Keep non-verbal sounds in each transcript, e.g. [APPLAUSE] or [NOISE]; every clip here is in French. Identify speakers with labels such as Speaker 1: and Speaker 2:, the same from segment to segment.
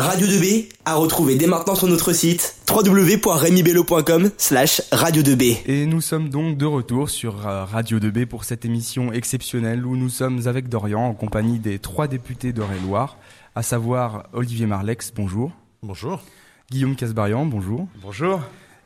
Speaker 1: Radio 2B à retrouver dès maintenant sur notre site www.remibello.com slash radio 2B.
Speaker 2: Et nous sommes donc de retour sur euh, Radio 2B pour cette émission exceptionnelle où nous sommes avec Dorian en compagnie des trois députés d'Eure-et-Loire, à savoir Olivier Marlex, bonjour.
Speaker 3: Bonjour.
Speaker 2: Guillaume Casbarian, bonjour.
Speaker 3: Bonjour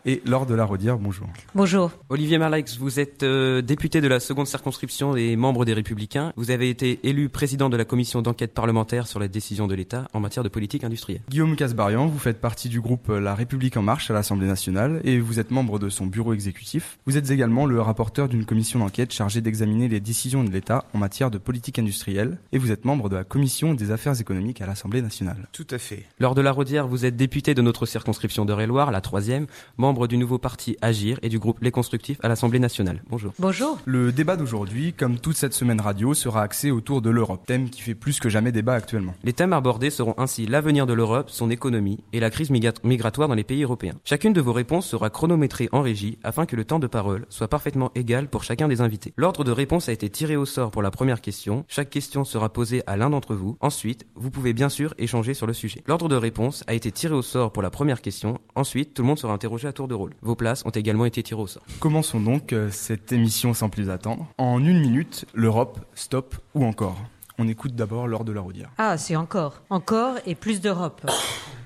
Speaker 2: et Laure de la Rodière, bonjour.
Speaker 4: Bonjour.
Speaker 5: Olivier Marlex, vous êtes euh, député de la seconde circonscription et membre des Républicains. Vous avez été élu président de la commission d'enquête parlementaire sur la décision de l'État en matière de politique industrielle.
Speaker 2: Guillaume Casbarian, vous faites partie du groupe La République en marche à l'Assemblée nationale et vous êtes membre de son bureau exécutif. Vous êtes également le rapporteur d'une commission d'enquête chargée d'examiner les décisions de l'État en matière de politique industrielle et vous êtes membre de la commission des affaires économiques à l'Assemblée nationale.
Speaker 3: Tout à fait.
Speaker 5: Lors de la Rodière, vous êtes député de notre circonscription d'Eure-et-Loire, la troisième, membre du nouveau parti Agir et du groupe Les Constructifs à l'Assemblée nationale. Bonjour.
Speaker 4: Bonjour.
Speaker 2: Le débat d'aujourd'hui, comme toute cette semaine radio, sera axé autour de l'Europe, thème qui fait plus que jamais débat actuellement.
Speaker 5: Les thèmes abordés seront ainsi l'avenir de l'Europe, son économie et la crise migratoire dans les pays européens. Chacune de vos réponses sera chronométrée en régie afin que le temps de parole soit parfaitement égal pour chacun des invités. L'ordre de réponse a été tiré au sort pour la première question. Chaque question sera posée à l'un d'entre vous. Ensuite, vous pouvez bien sûr échanger sur le sujet. L'ordre de réponse a été tiré au sort pour la première question. Ensuite, tout le monde sera interrogé à tour de rôle. Vos places ont également été tirées au sort.
Speaker 2: Commençons donc euh, cette émission sans plus attendre. En une minute, l'Europe, stop ou encore? On écoute d'abord Laure de la Rodière.
Speaker 4: Ah, c'est encore. Encore et plus d'Europe.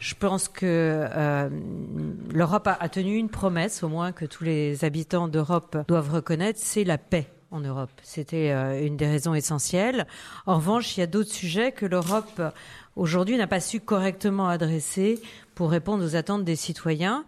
Speaker 4: Je pense que euh, l'Europe a, tenu une promesse, au moins que tous les habitants d'Europe doivent reconnaître, c'est la paix en Europe. C'était euh, une des raisons essentielles. En revanche, il y a d'autres sujets que l'Europe aujourd'hui n'a pas su correctement adresser pour répondre aux attentes des citoyens.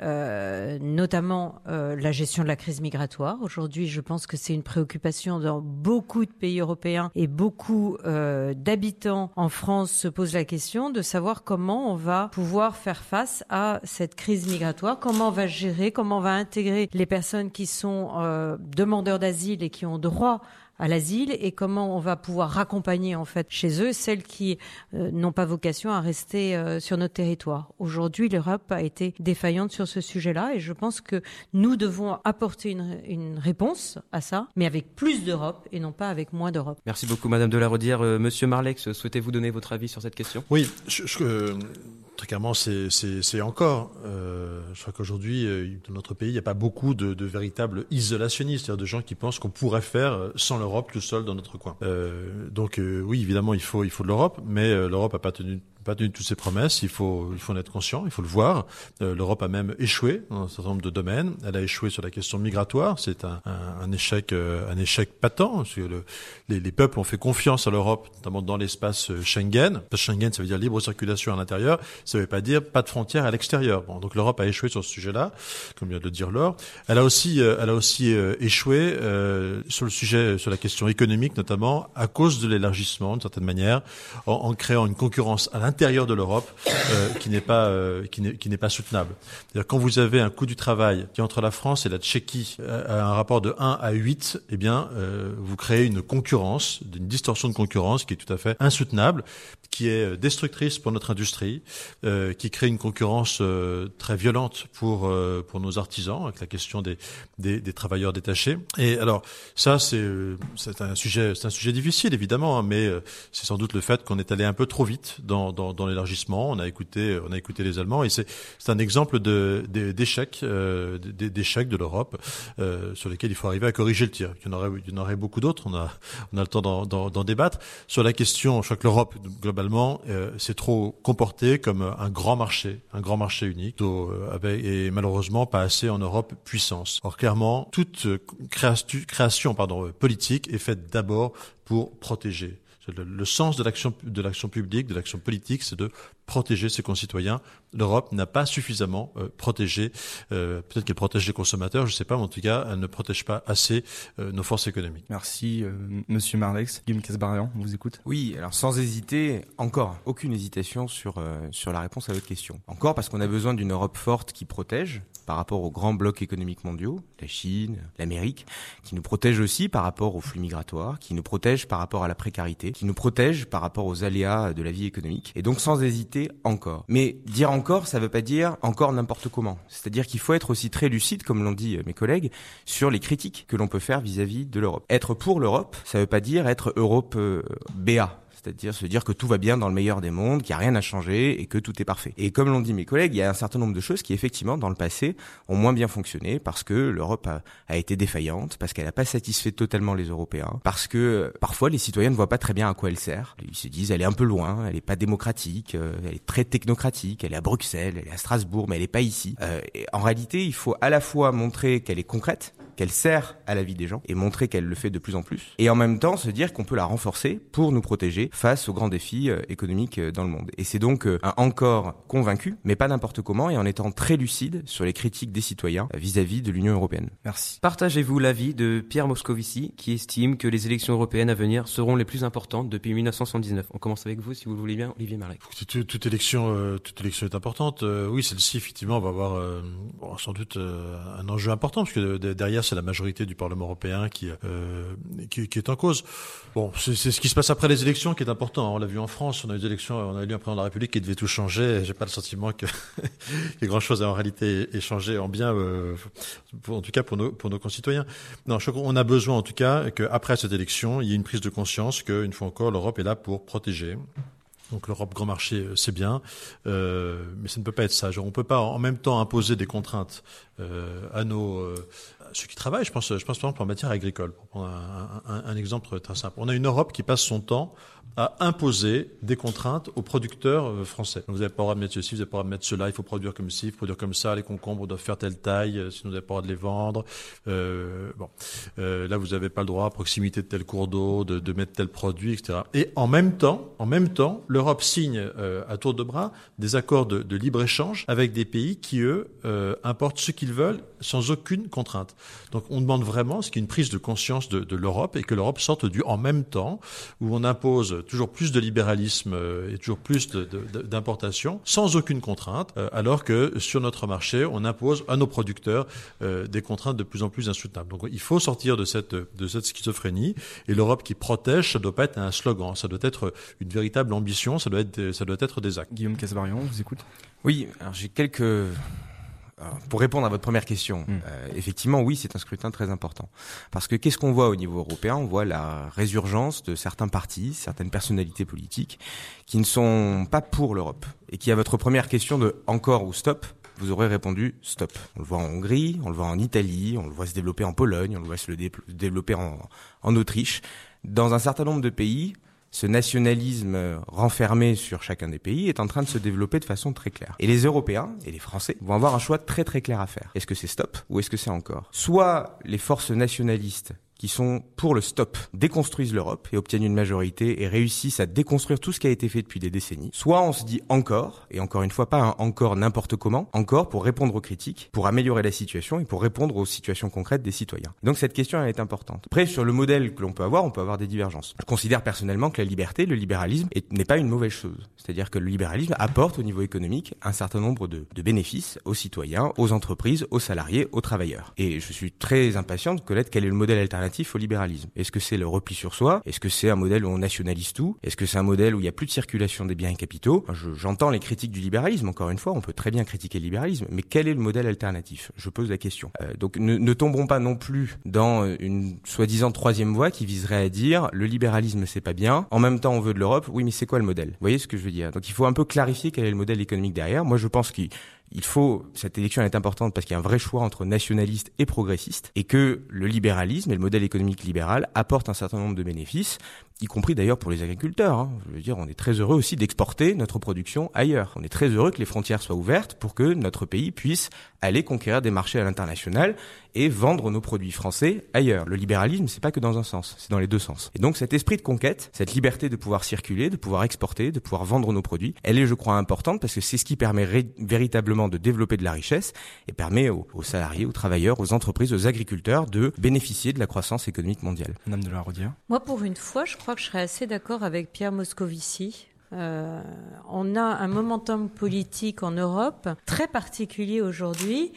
Speaker 4: Euh, notamment euh, la gestion de la crise migratoire. Aujourd'hui, je pense que c'est une préoccupation dans beaucoup de pays européens et beaucoup euh, d'habitants en France se posent la question de savoir comment on va pouvoir faire face à cette crise migratoire, comment on va gérer, comment on va intégrer les personnes qui sont demandeurs d'asile et qui ont droit à l'asile et comment on va pouvoir raccompagner en fait chez eux celles qui euh, n'ont pas vocation à rester euh, sur notre territoire. Aujourd'hui, l'Europe a été défaillante sur ce sujet-là et je pense que nous devons apporter une, une réponse à ça, mais avec plus d'Europe et non pas avec moins d'Europe.
Speaker 5: Merci beaucoup, Madame de la Rodière. Euh, Monsieur Marlex, souhaitez-vous donner votre avis sur cette question?
Speaker 3: Oui, je, je, Clairement, c'est encore. Euh, je crois qu'aujourd'hui, euh, dans notre pays, il n'y a pas beaucoup de, de véritables isolationnistes, c'est-à-dire de gens qui pensent qu'on pourrait faire euh, sans l'Europe tout seul dans notre coin. Euh, donc oui, évidemment, il faut, il faut de l'Europe, mais l'Europe n'a pas tenu pas tenu toutes ses promesses. Il faut, il faut en être conscient, il faut le voir. Euh, L'Europe a même échoué dans un certain nombre de domaines. Elle a échoué sur la question migratoire. C'est un, un, un, échec, euh, un échec patent. Parce que le, les, les, peuples ont fait confiance à l'Europe, notamment dans l'espace euh, Schengen. Schengen, ça veut dire libre circulation à l'intérieur. Ça ne veut pas dire pas de frontières à l'extérieur. Bon, donc l'Europe a échoué sur ce sujet-là, comme vient de le dire Laure. Elle a aussi, elle a aussi échoué sur le sujet, sur la question économique, notamment à cause de l'élargissement, d'une certaine manière, en, en créant une concurrence à l'intérieur l'intérieur de l'Europe euh, qui n'est pas euh, qui n'est pas soutenable. Quand vous avez un coût du travail qui entre la France et la Tchéquie euh, a un rapport de 1 à 8, eh bien euh, vous créez une concurrence, une distorsion de concurrence qui est tout à fait insoutenable, qui est destructrice pour notre industrie, euh, qui crée une concurrence euh, très violente pour pour nos artisans avec la question des des, des travailleurs détachés. Et alors ça c'est c'est un sujet c'est un sujet difficile évidemment, hein, mais c'est sans doute le fait qu'on est allé un peu trop vite dans, dans dans, l'élargissement. On a écouté, on a écouté les Allemands et c'est un exemple de d'échec, euh, d'échec de l'Europe euh, sur lesquels il faut arriver à corriger le tir. Il y en aurait, il y en aurait beaucoup d'autres. On a on a le temps d'en débattre sur la question. Je crois que l'Europe globalement euh, s'est trop comportée comme un grand marché, un grand marché unique, euh, avec, et malheureusement pas assez en Europe puissance. Or clairement, toute création, création pardon politique est faite d'abord pour protéger le, le sens de l'action de l'action publique, de l'action politique, c'est de protéger ses concitoyens. L'Europe n'a pas suffisamment euh, protégé, euh, peut-être qu'elle protège les consommateurs, je ne sais pas, mais en tout cas, elle ne protège pas assez euh, nos forces économiques.
Speaker 2: Merci, euh, Monsieur Marlex. Guillaume Casbarian, on vous écoute.
Speaker 6: Oui, alors sans hésiter, encore, aucune hésitation sur, euh, sur la réponse à votre question. Encore parce qu'on a besoin d'une Europe forte qui protège par rapport aux grands blocs économiques mondiaux, la Chine, l'Amérique, qui nous protège aussi par rapport aux flux migratoires, qui nous protège par rapport à la précarité, qui nous protège par rapport aux aléas de la vie économique. Et donc sans hésiter, encore. Mais dire encore, ça ne veut pas dire encore n'importe comment. C'est-à-dire qu'il faut être aussi très lucide, comme l'ont dit mes collègues, sur les critiques que l'on peut faire vis-à-vis -vis de l'Europe. Être pour l'Europe, ça ne veut pas dire être Europe euh, BA c'est-à-dire se dire que tout va bien dans le meilleur des mondes, qu'il n'y a rien à changer et que tout est parfait. Et comme l'ont dit mes collègues, il y a un certain nombre de choses qui effectivement dans le passé ont moins bien fonctionné parce que l'Europe a, été défaillante, parce qu'elle n'a pas satisfait totalement les Européens, parce que parfois les citoyens ne voient pas très bien à quoi elle sert. Ils se disent elle est un peu loin, elle n'est pas démocratique, euh, elle est très technocratique, elle est à Bruxelles, elle est à Strasbourg, mais elle n'est pas ici. Euh, en réalité, il faut à la fois montrer qu'elle est concrète, qu'elle sert à la vie des gens et montrer qu'elle le fait de plus en plus. Et en même temps, se dire qu'on peut la renforcer pour nous protéger face aux grands défis euh, économiques euh, dans le monde. Et c'est donc euh, un encore convaincu, mais pas n'importe comment, et en étant très lucide sur les critiques des citoyens vis-à-vis de l'Union européenne.
Speaker 2: Merci.
Speaker 5: Partagez-vous l'avis de Pierre Moscovici, qui estime que les élections européennes à venir seront les plus importantes depuis 1979. On commence avec vous, si vous le voulez bien, Olivier.
Speaker 3: Toute, toute élection, euh, toute élection est importante. Euh, oui, celle-ci, effectivement, va avoir euh, sans doute un enjeu important, parce que derrière, c'est la majorité du Parlement européen qui, qui, qui, est en cause. Bon, c'est ce qui se passe après les élections important. On l'a vu en France, on a eu des élections, on a élu un président de la République qui devait tout changer. [LAUGHS] J'ai pas le sentiment que, [LAUGHS] que grand-chose a en réalité échangé en bien, pour, en tout cas pour nos, pour nos concitoyens. Non, qu'on a besoin, en tout cas, qu'après cette élection, il y ait une prise de conscience qu'une fois encore, l'Europe est là pour protéger, donc l'Europe grand marché, c'est bien, euh, mais ça ne peut pas être ça. On ne peut pas en même temps imposer des contraintes euh, à nos euh, ceux qui travaillent. Je pense, je pense par exemple en matière agricole. Pour prendre un, un, exemple très simple. On a une Europe qui passe son temps à imposer des contraintes aux producteurs euh, français. Vous n'avez pas le droit de mettre ceci, vous n'avez pas le droit de mettre cela, il faut produire comme ci, il faut produire comme ça, les concombres doivent faire telle taille, euh, sinon vous n'avez pas le droit de les vendre. Euh, bon, euh, là vous n'avez pas le droit à proximité de tel cours d'eau, de, de, mettre tel produit, etc. Et en même temps, en même temps, l'Europe signe euh, à tour de bras des accords de, de libre échange avec des pays qui eux euh, importent ce qu'ils veulent sans aucune contrainte. Donc on demande vraiment ce qu'il y ait une prise de conscience de, de l'Europe et que l'Europe sorte du en même temps où on impose toujours plus de libéralisme et toujours plus d'importation sans aucune contrainte, alors que sur notre marché, on impose à nos producteurs des contraintes de plus en plus insoutenables. Donc il faut sortir de cette, de cette schizophrénie et l'Europe qui protège, ça ne doit pas être un slogan, ça doit être une véritable ambition, ça doit être, ça doit être des actes.
Speaker 2: Guillaume Casbarion, vous écoute
Speaker 6: Oui, alors j'ai quelques pour répondre à votre première question, mmh. euh, effectivement, oui, c'est un scrutin très important. Parce que qu'est-ce qu'on voit au niveau européen? On voit la résurgence de certains partis, certaines personnalités politiques qui ne sont pas pour l'Europe. Et qui, à votre première question de encore ou stop, vous aurez répondu stop. On le voit en Hongrie, on le voit en Italie, on le voit se développer en Pologne, on le voit se le développer en, en Autriche. Dans un certain nombre de pays, ce nationalisme renfermé sur chacun des pays est en train de se développer de façon très claire. Et les Européens et les Français vont avoir un choix très très clair à faire. Est-ce que c'est stop ou est-ce que c'est encore? Soit les forces nationalistes qui sont pour le stop déconstruisent l'Europe et obtiennent une majorité et réussissent à déconstruire tout ce qui a été fait depuis des décennies. Soit on se dit encore, et encore une fois pas un encore n'importe comment, encore pour répondre aux critiques, pour améliorer la situation et pour répondre aux situations concrètes des citoyens. Donc cette question est importante. Après sur le modèle que l'on peut avoir, on peut avoir des divergences. Je considère personnellement que la liberté, le libéralisme n'est pas une mauvaise chose. C'est-à-dire que le libéralisme apporte au niveau économique un certain nombre de, de bénéfices aux citoyens, aux entreprises, aux salariés, aux travailleurs. Et je suis très impatient de connaître quel est le modèle alternatif au libéralisme. Est-ce que c'est le repli sur soi? Est-ce que c'est un modèle où on nationalise tout? Est-ce que c'est un modèle où il n'y a plus de circulation des biens et capitaux J'entends les critiques du libéralisme, encore une fois, on peut très bien critiquer le libéralisme, mais quel est le modèle alternatif? Je pose la question. Euh, donc ne, ne tombons pas non plus dans une soi-disant troisième voie qui viserait à dire le libéralisme c'est pas bien, en même temps on veut de l'Europe, oui mais c'est quoi le modèle? Vous voyez ce que je veux dire? Donc il faut un peu clarifier quel est le modèle économique derrière. Moi je pense qu'il il faut, cette élection est importante parce qu'il y a un vrai choix entre nationalistes et progressistes et que le libéralisme et le modèle économique libéral apportent un certain nombre de bénéfices, y compris d'ailleurs pour les agriculteurs. Hein. Je veux dire, on est très heureux aussi d'exporter notre production ailleurs. On est très heureux que les frontières soient ouvertes pour que notre pays puisse aller conquérir des marchés à l'international et vendre nos produits français ailleurs. Le libéralisme, c'est pas que dans un sens, c'est dans les deux sens. Et donc cet esprit de conquête, cette liberté de pouvoir circuler, de pouvoir exporter, de pouvoir vendre nos produits, elle est, je crois, importante parce que c'est ce qui permet véritablement de développer de la richesse et permet aux, aux, salariés, aux travailleurs, aux entreprises, aux agriculteurs de bénéficier de la croissance économique mondiale.
Speaker 2: Madame de la Rodière.
Speaker 4: Moi, pour une fois, je crois que je serais assez d'accord avec Pierre Moscovici. Euh, on a un momentum politique en Europe très particulier aujourd'hui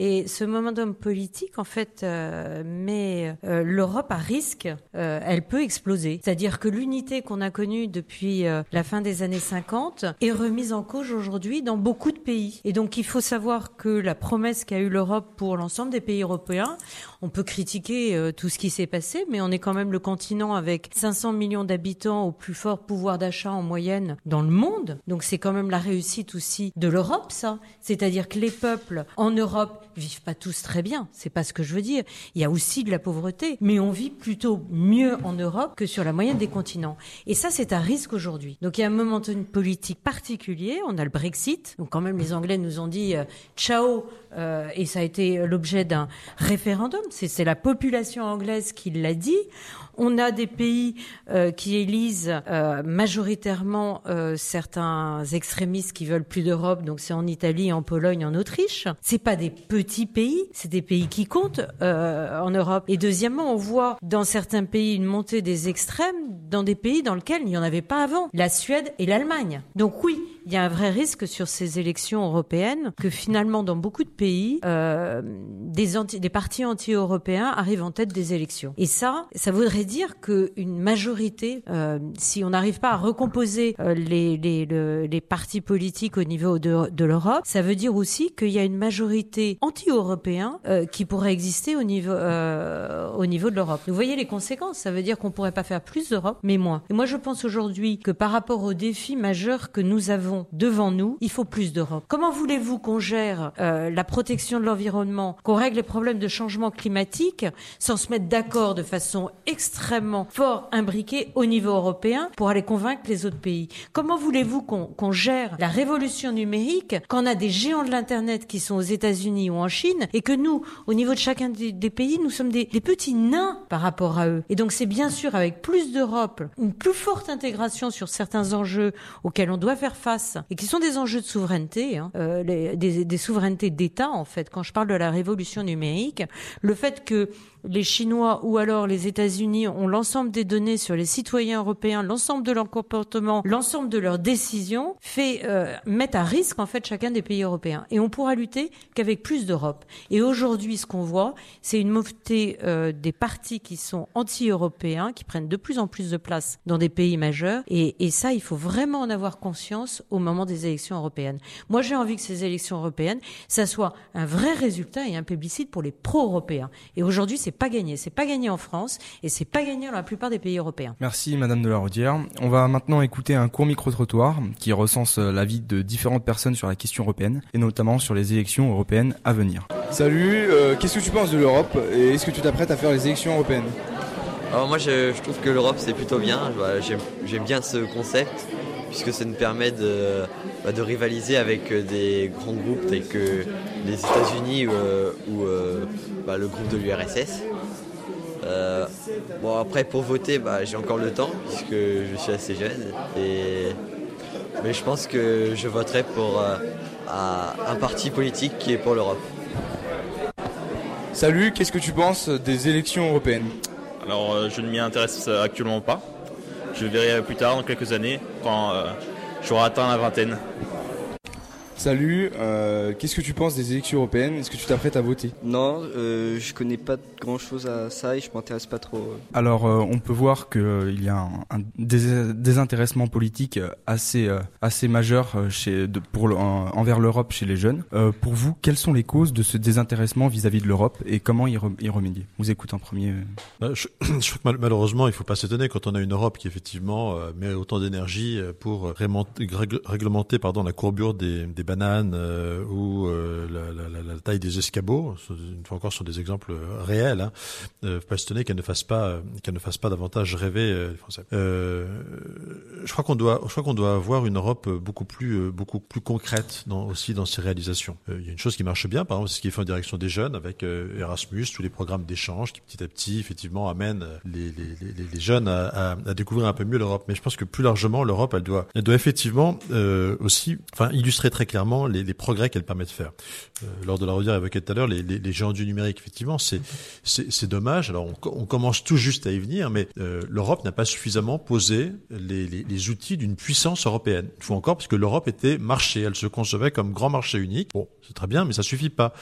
Speaker 4: Et ce momentum politique, en fait, euh, met euh, l'Europe à risque. Euh, elle peut exploser. C'est-à-dire que l'unité qu'on a connue depuis euh, la fin des années 50 est remise en cause aujourd'hui dans beaucoup de pays. Et donc, il faut savoir que la promesse qu'a eu l'Europe pour l'ensemble des pays européens, on peut critiquer euh, tout ce qui s'est passé, mais on est quand même le continent avec 500 millions d'habitants au plus fort pouvoir d'achat en moyenne dans le monde. Donc c'est quand même la réussite aussi de l'Europe, ça. C'est-à-dire que les peuples en Europe vivent pas tous très bien. C'est pas ce que je veux dire. Il y a aussi de la pauvreté, mais on vit plutôt mieux en Europe que sur la moyenne des continents. Et ça, c'est un risque aujourd'hui. Donc il y a un moment politique particulier. On a le Brexit. Donc quand même, les Anglais nous ont dit euh, ciao, euh, et ça a été l'objet d'un référendum. C'est la population anglaise qui l'a dit. On a des pays euh, qui élisent euh, majoritairement certains extrémistes qui veulent plus d'Europe. Donc c'est en Italie, en Pologne, en Autriche. C'est pas des petits pays, c'est des pays qui comptent en Europe. Et deuxièmement, on voit dans certains pays une montée des extrêmes dans des pays dans lesquels il n'y en avait pas avant, la Suède et l'Allemagne. Donc oui, il y a un vrai risque sur ces élections européennes que finalement, dans beaucoup de pays, euh, des, anti, des partis anti-européens arrivent en tête des élections. Et ça, ça voudrait dire qu'une majorité, euh, si on n'arrive pas à recomposer euh, les, les, le, les partis politiques au niveau de, de l'Europe, ça veut dire aussi qu'il y a une majorité anti-européen euh, qui pourrait exister au niveau, euh, au niveau de l'Europe. Vous voyez les conséquences, ça veut dire qu'on pourrait pas faire plus d'Europe, mais moins. Et moi, je pense aujourd'hui que par rapport aux défis majeurs que nous avons devant nous, il faut plus d'Europe. Comment voulez-vous qu'on gère euh, la protection de l'environnement, qu'on règle les problèmes de changement climatique sans se mettre d'accord de façon extrêmement fort imbriquée au niveau européen pour aller convaincre les autres pays. Comment voulez-vous qu'on gère la révolution numérique quand on a des géants de l'Internet qui sont aux États-Unis ou en Chine et que nous, au niveau de chacun des, pays, nous sommes des, petits nains par rapport à eux? Et donc c'est bien sûr avec plus d'Europe, une plus forte intégration sur certains enjeux auxquels on doit faire face et qui sont des enjeux de souveraineté, hein, euh, des, des souverainetés d'État en fait. Quand je parle de la révolution numérique, le fait que les Chinois ou alors les États-Unis ont l'ensemble des données sur les citoyens européens, l'ensemble de leur comportement, l'ensemble de leurs décisions, fait euh, mettre à risque en fait chacun des pays européens. Et on pourra lutter qu'avec plus d'Europe. Et aujourd'hui, ce qu'on voit, c'est une montée euh, des partis qui sont anti-européens, qui prennent de plus en plus de place dans des pays majeurs. Et, et ça, il faut vraiment en avoir conscience au moment des élections européennes. Moi, j'ai envie que ces élections européennes, ça soit un vrai résultat et un plébiscite pour les pro-européens. Et aujourd'hui, c'est pas gagné. C'est pas gagné en France et c'est pas gagné dans la plupart des pays européens.
Speaker 2: Merci Madame de la Rodière. On va maintenant écouter un court micro-trottoir qui recense euh, l'avis de différentes personnes sur la question européenne et notamment sur les élections européennes à venir.
Speaker 7: Salut, euh, qu'est-ce que tu penses de l'Europe et est-ce que tu t'apprêtes à faire les élections européennes?
Speaker 8: Alors moi je, je trouve que l'Europe c'est plutôt bien, j'aime bien ce concept puisque ça nous permet de, bah, de rivaliser avec euh, des grands groupes tels que les États-Unis euh, ou euh, bah, le groupe de l'URSS. Euh, bon après pour voter bah, j'ai encore le temps puisque je suis assez jeune et mais je pense que je voterai pour euh, à un parti politique qui est pour l'Europe.
Speaker 7: Salut, qu'est-ce que tu penses des élections européennes?
Speaker 9: Alors, euh, je ne m'y intéresse euh, actuellement pas. Je verrai plus tard, dans quelques années, quand euh, j'aurai atteint la vingtaine.
Speaker 7: Salut, euh, qu'est-ce que tu penses des élections européennes? Est-ce que tu t'apprêtes à voter?
Speaker 10: Non, euh, je connais pas grand chose à ça et je m'intéresse pas trop. euh.
Speaker 2: Alors euh, on peut voir qu'il y a un, un dés- désintéressement politique assez euh, assez majeur chez de, pour le- en- envers l'Europe chez les jeunes. Euh, pour vous, quelles sont les causes de ce désintéressement vis-à-vis de l'Europe et comment y, re- y remédier? Vous écoute en premier. Euh,
Speaker 3: Je, [CLEARS THROAT] je trouve que mal- malheureusement, il faut pas s'étonner quand on a une Europe qui effectivement met autant d'énergie pour réglementer pardon, la courbure des, des bananes euh, ou euh, la, taille des escabeaux. Une fois encore, sont des exemples réels. Hein. Euh, pas s'étonner qu'elle ne fasse pas, euh, qu'elle ne fasse pas davantage rêver les Français. Je crois qu'on doit, je crois qu'on doit avoir une Europe beaucoup plus, beaucoup plus concrète aussi dans ses réalisations. Il y a une chose qui marche bien, par exemple, c'est ce qui est fait en direction des jeunes avec Erasmus, tous les programmes d'échange qui petit à petit, effectivement, amènent les, les, les, jeunes à, découvrir un peu mieux l'Europe. Mais je pense que plus largement, l'Europe, elle doit, elle doit effectivement aussi, enfin, illustrer très clairement clairement les, les progrès qu'elle permet de faire. Euh, lors de la redire évoqué tout à l'heure, les, les, les, géants du numérique, effectivement, c'est c'est dommage. Alors on, on, commence tout juste à y venir, mais euh, l'Europe n'a pas suffisamment posé les, les, les outils d'une puissance européenne. Il faut encore parce que l'Europe était marché, elle se concevait comme grand marché unique. Bon, c'est très bien, mais ça suffit pas.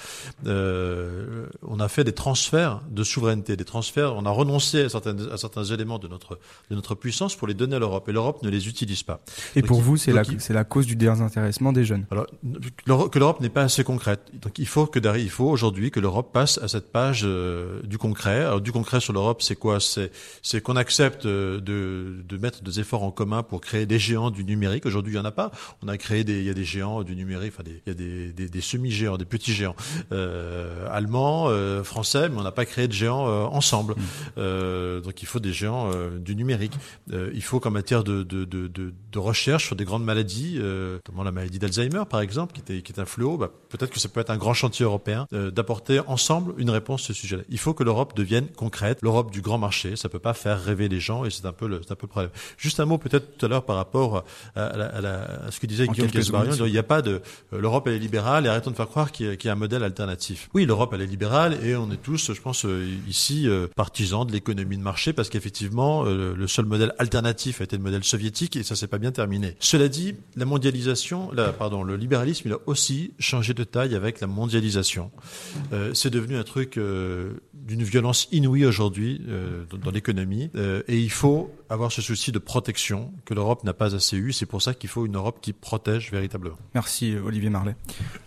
Speaker 3: Euh, on a fait des transferts de souveraineté, des transferts. On a renoncé à certains, à certains éléments de notre de notre puissance pour les donner à l'Europe, et l'Europe ne les utilise pas.
Speaker 2: Et donc, pour vous, c'est la c'est la cause du désintéressement des jeunes?
Speaker 3: Alors que l'Europe n'est pas assez concrète. Donc il faut que il faut aujourd'hui que l'Europe passe à cette page euh, du concret. Alors du concret sur l'Europe, c'est quoi? C'est c'est qu'on accepte de de mettre des efforts en commun pour créer des géants du numérique. Aujourd'hui, il y en a pas. On a créé des il y a des géants du numérique, enfin des, il y a des, des, des semi-géants, des petits géants euh, allemands, euh, français, mais on n'a pas créé de géants euh, ensemble. Mmh. Euh, donc il faut des géants euh, du numérique. il faut qu'en matière de, de, de, de, de recherche sur des grandes maladies, notamment la maladie d'Alzheimer par exemple, qui, était, qui est un fléau, bah, peut-être que ça peut être un grand chantier européen d'apporter ensemble une réponse à ce sujet-là. Il faut que l'Europe devienne concrète, l'Europe du grand marché. Ça peut pas faire rêver les gens et c'est un peu le, un peu le problème. Juste un mot peut-être tout à l'heure par rapport à, à, à, à, ce que disait Guillaume Casbarian. Il n'y a pas de l'Europe elle est libérale et arrêtons de faire croire qu'il y, qu y, a un modèle alternatif. Oui, l'Europe elle est libérale et on est tous, je pense, ici partisans de l'économie de marché parce qu'effectivement le seul modèle alternatif a été le modèle soviétique et ça s'est pas bien terminé. Cela dit, la mondialisation, la, pardon, le libéralisme il a aussi changé de taille avec la mondialisation. Euh, c'est devenu un truc euh, d'une violence inouïe aujourd'hui euh, dans, dans l'économie euh, et il faut avoir ce souci de protection que l'Europe n'a pas assez eu. C'est pour ça qu'il faut une Europe qui protège véritablement.
Speaker 2: Merci Olivier Marlet.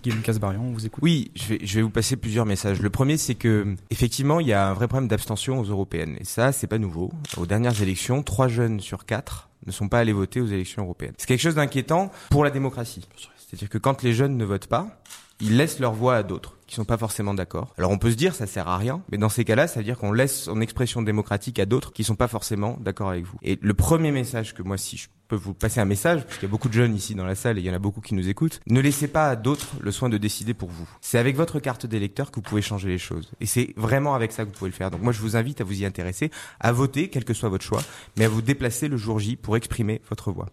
Speaker 2: Guillaume Casbarian, on vous écoute.
Speaker 6: Oui, je vais, je vais vous passer plusieurs messages. Le premier, c'est que effectivement, il y a un vrai problème d'abstention aux européennes et ça, c'est pas nouveau. Aux dernières élections, trois jeunes sur quatre ne sont pas allés voter aux élections européennes. C'est quelque chose d'inquiétant pour la démocratie. C'est-à-dire que quand les jeunes ne votent pas, ils laissent leur voix à d'autres qui sont pas forcément d'accord. Alors on peut se dire ça sert à rien, mais dans ces cas-là, ça veut dire qu'on laisse son expression démocratique à d'autres qui sont pas forcément d'accord avec vous. Et le premier message que moi si je peux vous passer un message, parce qu'il y a beaucoup de jeunes ici dans la salle et il y en a beaucoup qui nous écoutent. Ne laissez pas à d'autres le soin de décider pour vous. C'est avec votre carte d'électeur que vous pouvez changer les choses. Et c'est vraiment avec ça que vous pouvez le faire. Donc moi, je vous invite à vous y intéresser, à voter, quel que soit votre choix, mais à vous déplacer le jour J pour exprimer votre voix.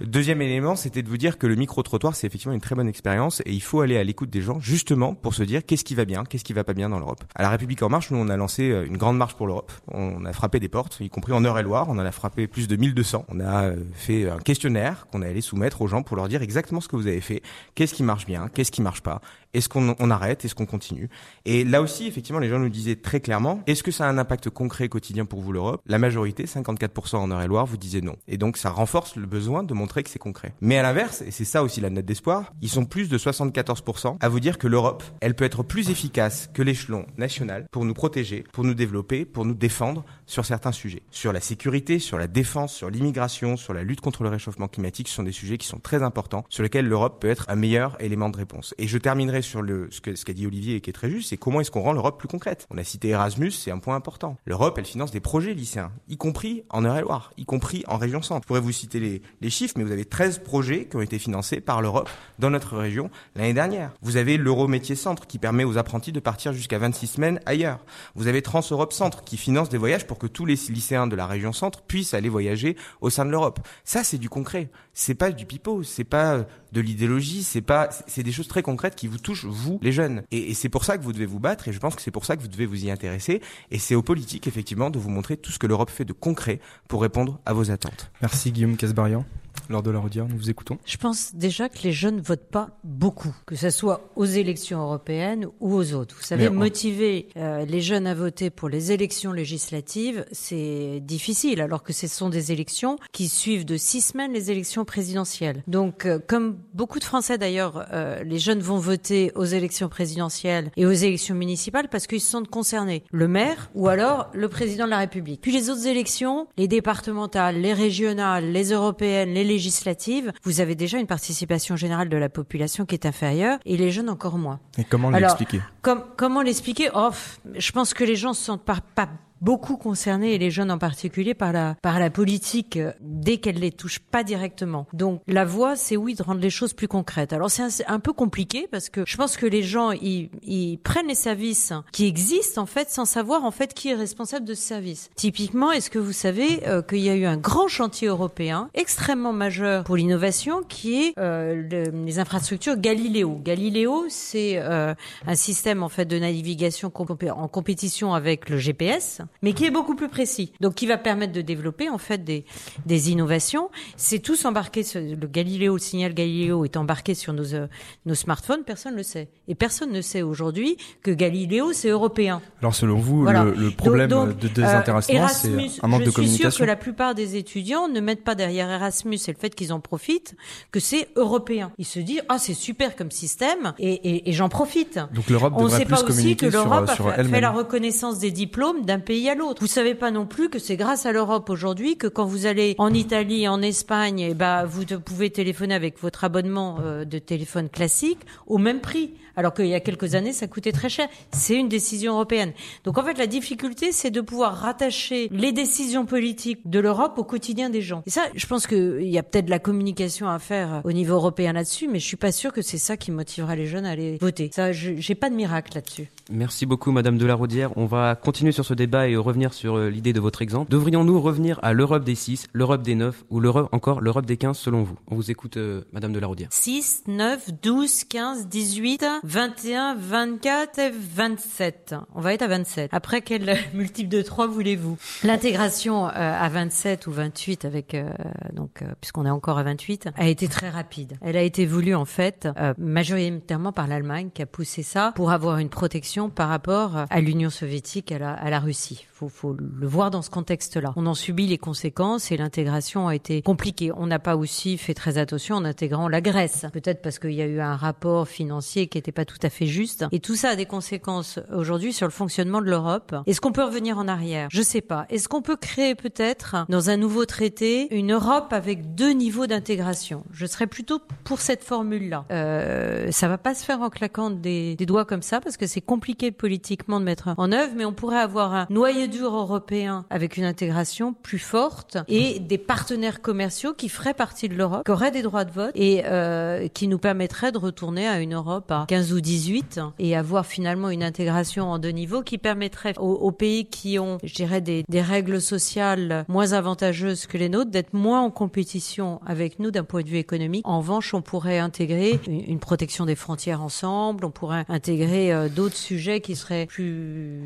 Speaker 6: Deuxième élément, c'était de vous dire que le micro-trottoir, c'est effectivement une très bonne expérience et il faut aller à l'écoute des gens, justement, pour se dire qu'est-ce qui va bien, qu'est-ce qui va pas bien dans l'Europe. À la République En Marche, nous, on a lancé une grande marche pour l'Europe. On a frappé des portes, y compris en Eure-et-Loire. On en a frappé plus de 1200. On a fait un questionnaire qu'on allait soumettre aux gens pour leur dire exactement ce que vous avez fait, qu'est-ce qui marche bien, qu'est-ce qui marche pas, est-ce qu'on on arrête, est-ce qu'on continue? Et là aussi, effectivement, les gens nous disaient très clairement, est-ce que ça a un impact concret quotidien pour vous l'Europe? La majorité, 54% en Eure-et-Loire, vous disiez non. Et donc ça renforce le besoin de montrer que c'est concret. Mais à l'inverse, et c'est ça aussi la note d'espoir, ils sont plus de 74% à vous dire que l'Europe, elle peut être plus efficace que l'échelon national pour nous protéger, pour nous développer, pour nous défendre sur certains sujets. Sur la sécurité, sur la défense, sur l'immigration, sur la lutte contre le réchauffement climatique, ce sont des sujets qui sont très importants, sur lesquels l'Europe peut être un meilleur élément de réponse. Et je terminerai sur le, ce qu'a ce qu'a dit Olivier et qui est très juste, c'est comment est-ce qu'on rend l'Europe plus concrète. On a cité Erasmus, c'est un point important. L'Europe, elle finance des projets lycéens, y compris en Eure-et-Loire, y compris en région centre. Je pourrais vous citer les, les chiffres, mais vous avez 13 projets qui ont été financés par l'Europe dans notre région l'année dernière. Vous avez l'Euro Métier Centre qui permet aux apprentis de partir jusqu'à 26 semaines ailleurs. Vous avez Trans Europe Centre qui finance des voyages que tous les lycéens de la région centre puissent aller voyager au sein de l'Europe. Ça, c'est du concret. C'est pas du pipeau, c'est pas de l'idéologie, c'est pas, c'est des choses très concrètes qui vous touchent vous, les jeunes. Et, et c'est pour ça que vous devez vous battre. Et je pense que c'est pour ça que vous devez vous y intéresser. Et c'est aux politiques effectivement de vous montrer tout ce que l'Europe fait de concret pour répondre à vos attentes.
Speaker 2: Merci Guillaume Casbarian lors de la redire, nous vous écoutons.
Speaker 4: Je pense déjà que les jeunes ne votent pas beaucoup, que ce soit aux élections européennes ou aux autres. Vous savez, Mais motiver euh, les jeunes à voter pour les élections législatives, c'est difficile, alors que ce sont des élections qui suivent de six semaines les élections présidentielles. Donc, euh, comme beaucoup de Français d'ailleurs, euh, les jeunes vont voter aux élections présidentielles et aux élections municipales parce qu'ils se sentent concernés. Le maire ou alors le président de la République. Puis les autres élections, les départementales, les régionales, les européennes, les législatives, vous avez déjà une participation générale de la population qui est inférieure et les jeunes encore moins.
Speaker 2: Et comment l'expliquer
Speaker 4: com Comment l'expliquer? Oh, je pense que les gens se sentent pas, pas beaucoup concernés, et les jeunes en particulier, par la, par la politique euh, dès qu'elle les touche pas directement. Donc la voie, c'est oui de rendre les choses plus concrètes. Alors c'est un, peu compliqué parce que je pense que les gens, ils, prennent les services qui existent en fait sans savoir en fait qui est responsable de ce service. Typiquement, est-ce que vous savez euh, qu'il y a eu un grand chantier européen extrêmement majeur pour l'innovation qui est euh, le, les infrastructures Galileo. Galileo, c'est euh, un système en fait de navigation en compétition avec le GPS mais qui est beaucoup plus précis. Donc, qui va permettre de développer en fait des, des innovations. C'est tous embarqué sur le Galileo, le signal Galileo est embarqué sur nos, euh, nos smartphones. Personne ne le sait. Et personne ne sait aujourd'hui que Galileo, c'est européen.
Speaker 2: Alors, selon vous, voilà. le, le, problème
Speaker 4: donc,
Speaker 2: de désintéressement, c'est un manque de communication.
Speaker 4: Je suis sûr que la plupart des étudiants ne mettent pas derrière Erasmus et le fait qu'ils en profitent que c'est européen. Ils se disent ah c'est super comme système et, et, et j'en profite.
Speaker 2: Donc l'Europe devrait
Speaker 4: On ne sait
Speaker 2: plus
Speaker 4: pas aussi que l'Europe
Speaker 2: sur,
Speaker 4: a
Speaker 2: sur
Speaker 4: fait la reconnaissance des diplômes d'un pays à l'autre. Vous savez pas non plus que c'est grâce à l'Europe aujourd'hui que quand vous allez en Italie, en Espagne, ben vous pouvez téléphoner avec votre abonnement euh, de téléphone classique au même prix alors qu'il y a quelques années, ça coûtait très cher. C'est une décision européenne. Donc en fait, la difficulté, c'est de pouvoir rattacher les décisions politiques de l'Europe au quotidien des gens. Et ça, je pense qu'il y a peut-être de la communication à faire au niveau européen là-dessus, mais je suis pas sûr que c'est ça qui motivera les jeunes à aller voter. Ça, j'ai pas de miracle là-dessus.
Speaker 5: Merci beaucoup, Madame Delaraudière. On va continuer sur ce débat et revenir sur euh, l'idée de votre exemple. Devrions-nous revenir à l'Europe des 6, l'Europe des 9 ou l'Europe encore l'Europe des 15 selon vous? On vous écoute, euh, Madame Delaraudière.
Speaker 4: 6, 9, 12, 15, 18, 21, 24 et 27. On va être à 27. Après, quel [LAUGHS] multiple de 3 voulez-vous? L'intégration euh, à 27 ou 28, avec euh, donc euh, puisqu'on est encore à 28, a été très rapide. Elle a été voulue en fait euh, majoritairement par l'Allemagne qui a poussé ça pour avoir une protection par rapport à l'Union soviétique, à la, à la Russie. Faut, faut le voir dans ce contexte-là. On en subit les conséquences et l'intégration a été compliquée. On n'a pas aussi fait très attention en intégrant la Grèce. Peut-être parce qu'il y a eu un rapport financier qui n'était pas tout à fait juste. Et tout ça a des conséquences aujourd'hui sur le fonctionnement de l'Europe. Est-ce qu'on peut revenir en arrière? Je sais pas. Est-ce qu'on peut créer peut-être dans un nouveau traité une Europe avec deux niveaux d'intégration? Je serais plutôt pour cette formule-là. Euh, ça va pas se faire en claquant des, des doigts comme ça parce que c'est compliqué politiquement de mettre en œuvre, mais on pourrait avoir un noyau dur européen avec une intégration plus forte et des partenaires commerciaux qui feraient partie de l'Europe, qui auraient des droits de vote et euh, qui nous permettraient de retourner à une Europe à 15 ou 18 et avoir finalement une intégration en deux niveaux qui permettrait aux, aux pays qui ont, je dirais, des, des, règles sociales moins avantageuses que les nôtres d'être moins en compétition avec nous d'un point de vue économique. En revanche, on pourrait intégrer une, une protection des frontières ensemble, on pourrait intégrer euh, d'autres sujets qui seraient plus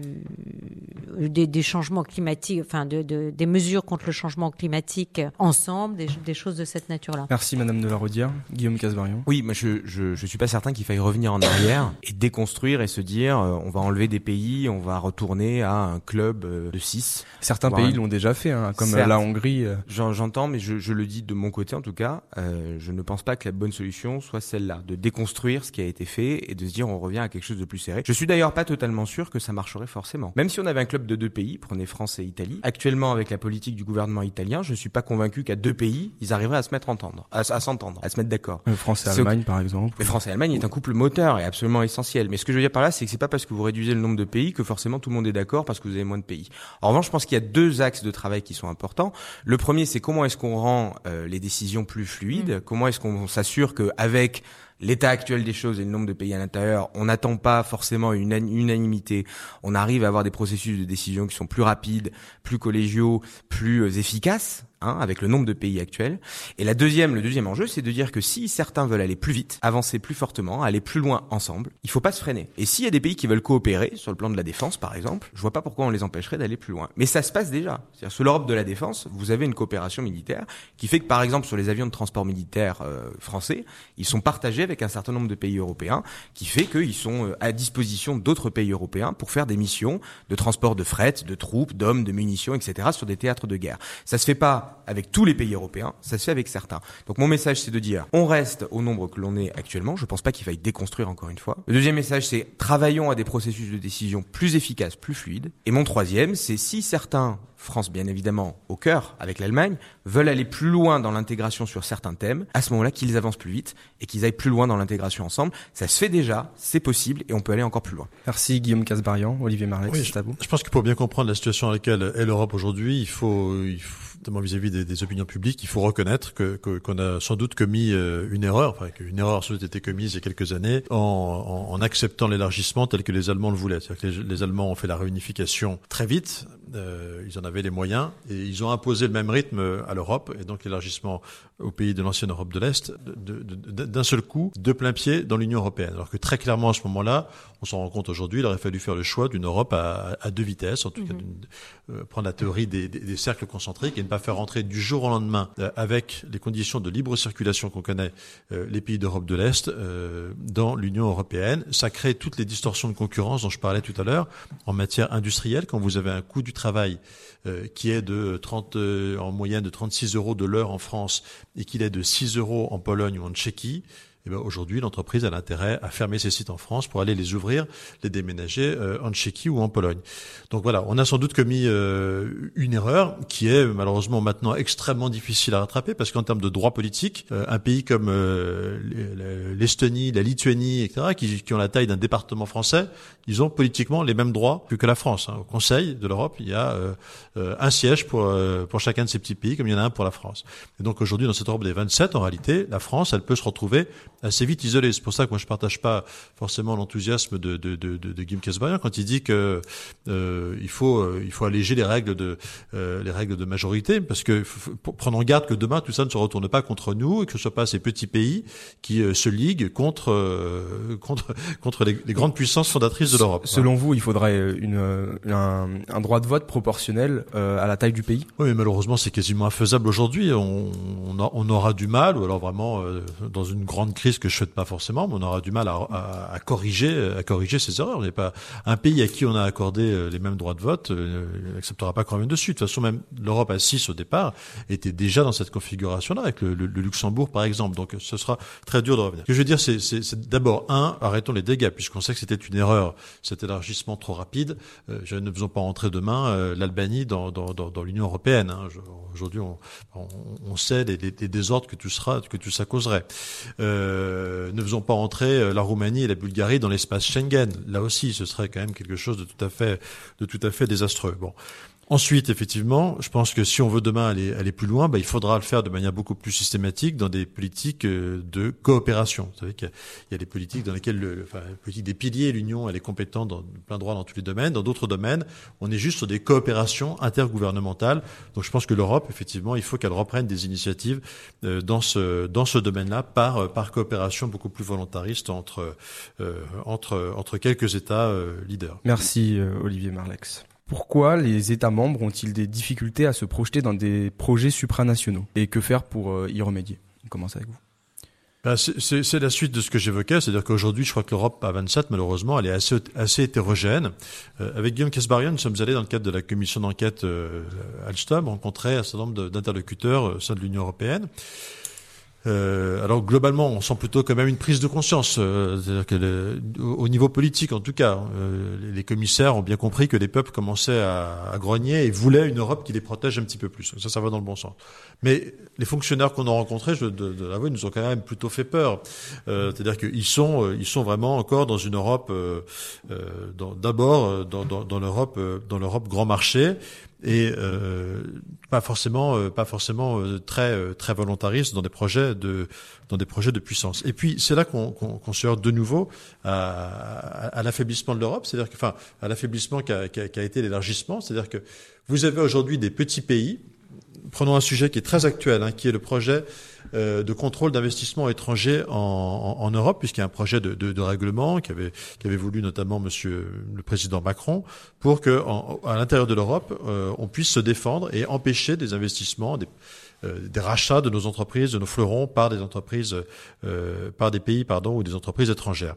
Speaker 4: des, des changements climatiques, enfin de, de, des mesures contre le changement climatique ensemble, des, des choses de cette nature-là.
Speaker 2: Merci Madame de la Rodière. Guillaume Casbarion.
Speaker 6: Oui, moi je, je, je suis pas certain qu'il faille revenir en arrière et déconstruire et se dire euh, on va enlever des pays, on va retourner à un club euh, de 6.
Speaker 2: Certains pays l'ont déjà fait, hein, comme
Speaker 6: Certes.
Speaker 2: la Hongrie. euh.
Speaker 6: J'entends, mais je, je le dis de mon côté en tout cas, euh, je ne pense pas que la bonne solution soit celle-là, de déconstruire ce qui a été fait et de se dire on revient à quelque chose de plus serré. Je suis d'ailleurs pas totalement sûr que ça marcherait forcément. Même si on avait un club de deux pays, prenez France et Italie, actuellement avec la politique du gouvernement italien, je suis pas convaincu qu'à deux pays, ils arriveraient à se mettre entendre, à, à s'entendre, à se mettre d'accord.
Speaker 2: Euh, France et Allemagne, par exemple.
Speaker 6: Mais France et Allemagne est un couple moteur et absolument essentiel. Mais ce que je veux dire par là, c'est que c'est pas parce que vous réduisez le nombre de pays que forcément tout le monde est d'accord parce que vous avez moins de pays. En revanche, je pense qu'il y a deux axes de travail qui sont importants. Le premier, c'est comment est-ce qu'on rend euh, les décisions plus fluides Comment est-ce qu'on s'assure qu'avec l'état actuel des choses et le nombre de pays à l'intérieur, on n'attend pas forcément une an- unanimité. On arrive à avoir des processus de décision qui sont plus rapides, plus collégiaux, plus euh, efficaces. Hein, avec le nombre de pays actuels. Et la deuxième, le deuxième enjeu, c'est de dire que si certains veulent aller plus vite, avancer plus fortement, aller plus loin ensemble, il faut pas se freiner. Et s'il y a des pays qui veulent coopérer sur le plan de la défense, par exemple, je vois pas pourquoi on les empêcherait d'aller plus loin. Mais ça se passe déjà. C'est-à-dire sur l'Europe de la défense, vous avez une coopération militaire qui fait que, par exemple, sur les avions de transport militaire euh, français, ils sont partagés avec un certain nombre de pays européens, qui fait qu'ils sont euh, à disposition d'autres pays européens pour faire des missions de transport de fret, de troupes, d'hommes, de munitions, etc. sur des théâtres de guerre. Ça se fait pas avec tous les pays européens, ça se fait avec certains. Donc mon message c'est de dire on reste au nombre que l'on est actuellement, je pense pas qu'il faille déconstruire encore une fois. Le deuxième message c'est travaillons à des processus de décision plus efficaces, plus fluides. Et mon troisième c'est si certains France bien évidemment au cœur avec l'Allemagne, veulent aller plus loin dans l'intégration sur certains thèmes, à ce moment-là qu'ils avancent plus vite et qu'ils aillent plus loin dans l'intégration ensemble. Ça se fait déjà, c'est possible et on peut aller encore plus loin.
Speaker 2: Merci Guillaume Casbarian, Olivier Marlex,
Speaker 3: Oui,
Speaker 2: c'est à vous.
Speaker 3: Je pense que pour bien comprendre la situation dans laquelle est l'Europe aujourd'hui, il faut, il faut notamment vis-à-vis des, des opinions publiques, il faut reconnaître que qu'on a sans doute commis euh, une erreur, enfin qu'une erreur a sans doute été commise il y a quelques années en acceptant l'élargissement tel que les Allemands le voulaient. C'est-à-dire que les, les Allemands ont fait la réunification très vite, euh, ils en avaient les moyens et ils ont imposé le même rythme à l'Europe et donc l'élargissement aux pays de l'ancienne Europe de l'Est d'un seul coup, de plein pied dans l'Union européenne. Alors que très clairement à ce moment-là, on s'en rend compte aujourd'hui, il aurait fallu faire le choix d'une Europe à, à deux vitesses, en tout cas d'une- euh, prendre la théorie des, des- des cercles concentriques et ne pas faire rentrer du jour au lendemain, euh, avec les conditions de libre circulation qu'on connaît, euh, les pays d'Europe de l'Est euh, dans l'Union européenne. Ça crée toutes les distorsions de concurrence dont je parlais tout à l'heure en matière industrielle. Quand vous avez un coût du travail euh, qui est de 30, euh, en moyenne de 36 euros de l'heure en France et qu'il est de 6 euros en Pologne ou en Tchéquie, eh ben aujourd'hui, l'entreprise a l'intérêt à fermer ses sites en France pour aller les ouvrir, les déménager euh, en Tchéquie ou en Pologne. Donc voilà, on a sans doute commis euh, une erreur qui est malheureusement maintenant extrêmement difficile à rattraper parce qu'en termes de droit politique, euh, un pays comme l'Estonie, la Lituanie, etc., qui, qui ont la taille d'un département français, ils ont politiquement les mêmes droits que, la France. hein. Au Conseil de l'Europe, il y a un siège pour, pour chacun de ces petits pays, comme il y en a un pour la France. Et donc aujourd'hui, dans cette Europe des 27, en réalité, la France, elle peut se retrouver assez vite isolée. C'est pour ça que moi, je partage pas forcément l'enthousiasme de, de, de, de, Guillaume Casbarian quand il dit que euh, il faut euh, il faut alléger les règles de euh, les règles de majorité, parce que pour- prenons garde que demain tout ça ne se retourne pas contre nous et que ce soit pas ces petits pays qui euh, se liguent contre euh, contre [LAUGHS] contre les, les grandes puissances fondatrices de l'Europe.
Speaker 2: Selon vous, il faudrait une, euh, un, un droit de vote proportionnel à la taille du pays?
Speaker 3: Oui, mais malheureusement, c'est quasiment infaisable aujourd'hui. On, on, a- on aura du mal, ou alors vraiment dans une grande crise que je souhaite pas forcément, mais on aura du mal à, à, à corriger, à corriger ces erreurs. On n'est pas un pays à qui on a accordé euh, les mêmes droits de vote, euh, n'acceptera pas qu'on revienne dessus. De toute façon, même l'Europe à 6 au départ était déjà dans cette configuration-là, avec le, le- le Luxembourg par exemple. Donc, ce sera très dur de revenir. Ce que je veux dire, c'est, d'abord un, arrêtons les dégâts, puisqu'on sait que c'était une erreur, cet élargissement trop rapide. Euh, ne faisons pas entrer demain euh, l'Albanie dans, dans, dans, dans l'Union européenne. Hein. Aujourd'hui, on, on, on sait les, les- les désordres que tout sera, que tout ça causerait. Euh, ne faisons pas entrer euh, la Roumanie et la Bulgarie dans l'espace Schengen. Là aussi, ce serait quand même quelque chose de tout à fait, désastreux. Ensuite, effectivement, je pense que si on veut demain aller, aller plus loin, bah, il faudra le faire de manière beaucoup plus systématique dans des politiques euh, de coopération. Vous savez qu'il y a- des politiques dans lesquelles, le, enfin, la politique des piliers, l'Union, elle est compétente dans plein droit dans tous les domaines. Dans d'autres domaines, on est juste sur des coopérations intergouvernementales. Donc, je pense que l'Europe, effectivement, il faut qu'elle reprenne des initiatives euh, dans ce dans ce domaine-là par euh, par coopération beaucoup plus volontariste entre entre entre quelques États leaders.
Speaker 2: Merci Olivier Marlex. Pourquoi les États membres ont-ils des difficultés à se projeter dans des projets supranationaux Et que faire pour euh, y remédier? On commence avec vous.
Speaker 3: Ben, c'est- la suite de ce que j'évoquais, c'est-à-dire qu'aujourd'hui, je crois que l'Europe à 27, malheureusement, elle est assez, assez hétérogène. Euh, avec Guillaume Casbarian, nous sommes allés dans le cadre de la commission d'enquête euh, Alstom rencontrer un certain nombre d'interlocuteurs euh, au sein de l'Union européenne. Euh, alors globalement, on sent plutôt quand même une prise de conscience, euh, au au niveau politique en tout cas, euh, les- commissaires ont bien compris que les peuples commençaient à, grogner et voulaient une Europe qui les protège un petit peu plus. Ça, ça va dans le bon sens. Mais les fonctionnaires qu'on a rencontrés, je dois de, l'avouer, nous ont quand même plutôt fait peur. C'est-à-dire qu'ils sont, ils sont vraiment encore dans une Europe, d'abord dans, l'Europe, dans l'Europe grand marché et euh, pas forcément euh, pas forcément euh, très euh, très volontariste dans des projets de dans des projets de puissance. Et puis c'est là qu'on qu'on se heurte de nouveau à, à, à l'affaiblissement de l'Europe, c'est-à-dire que enfin à l'affaiblissement qu'a qu'a été l'élargissement, c'est-à-dire que vous avez aujourd'hui des petits pays. Prenons un sujet qui est très actuel, hein, qui est le projet euh, de contrôle d'investissement étranger en, en, en Europe, puisqu'il y a un projet de, de, de règlement qui avait, qui avait voulu notamment Monsieur le président Macron, pour que en- à l'intérieur de l'Europe, euh, on puisse se défendre et empêcher des investissements, des, des rachats de nos entreprises, de nos fleurons par des entreprises, par des pays, pardon, ou des entreprises étrangères.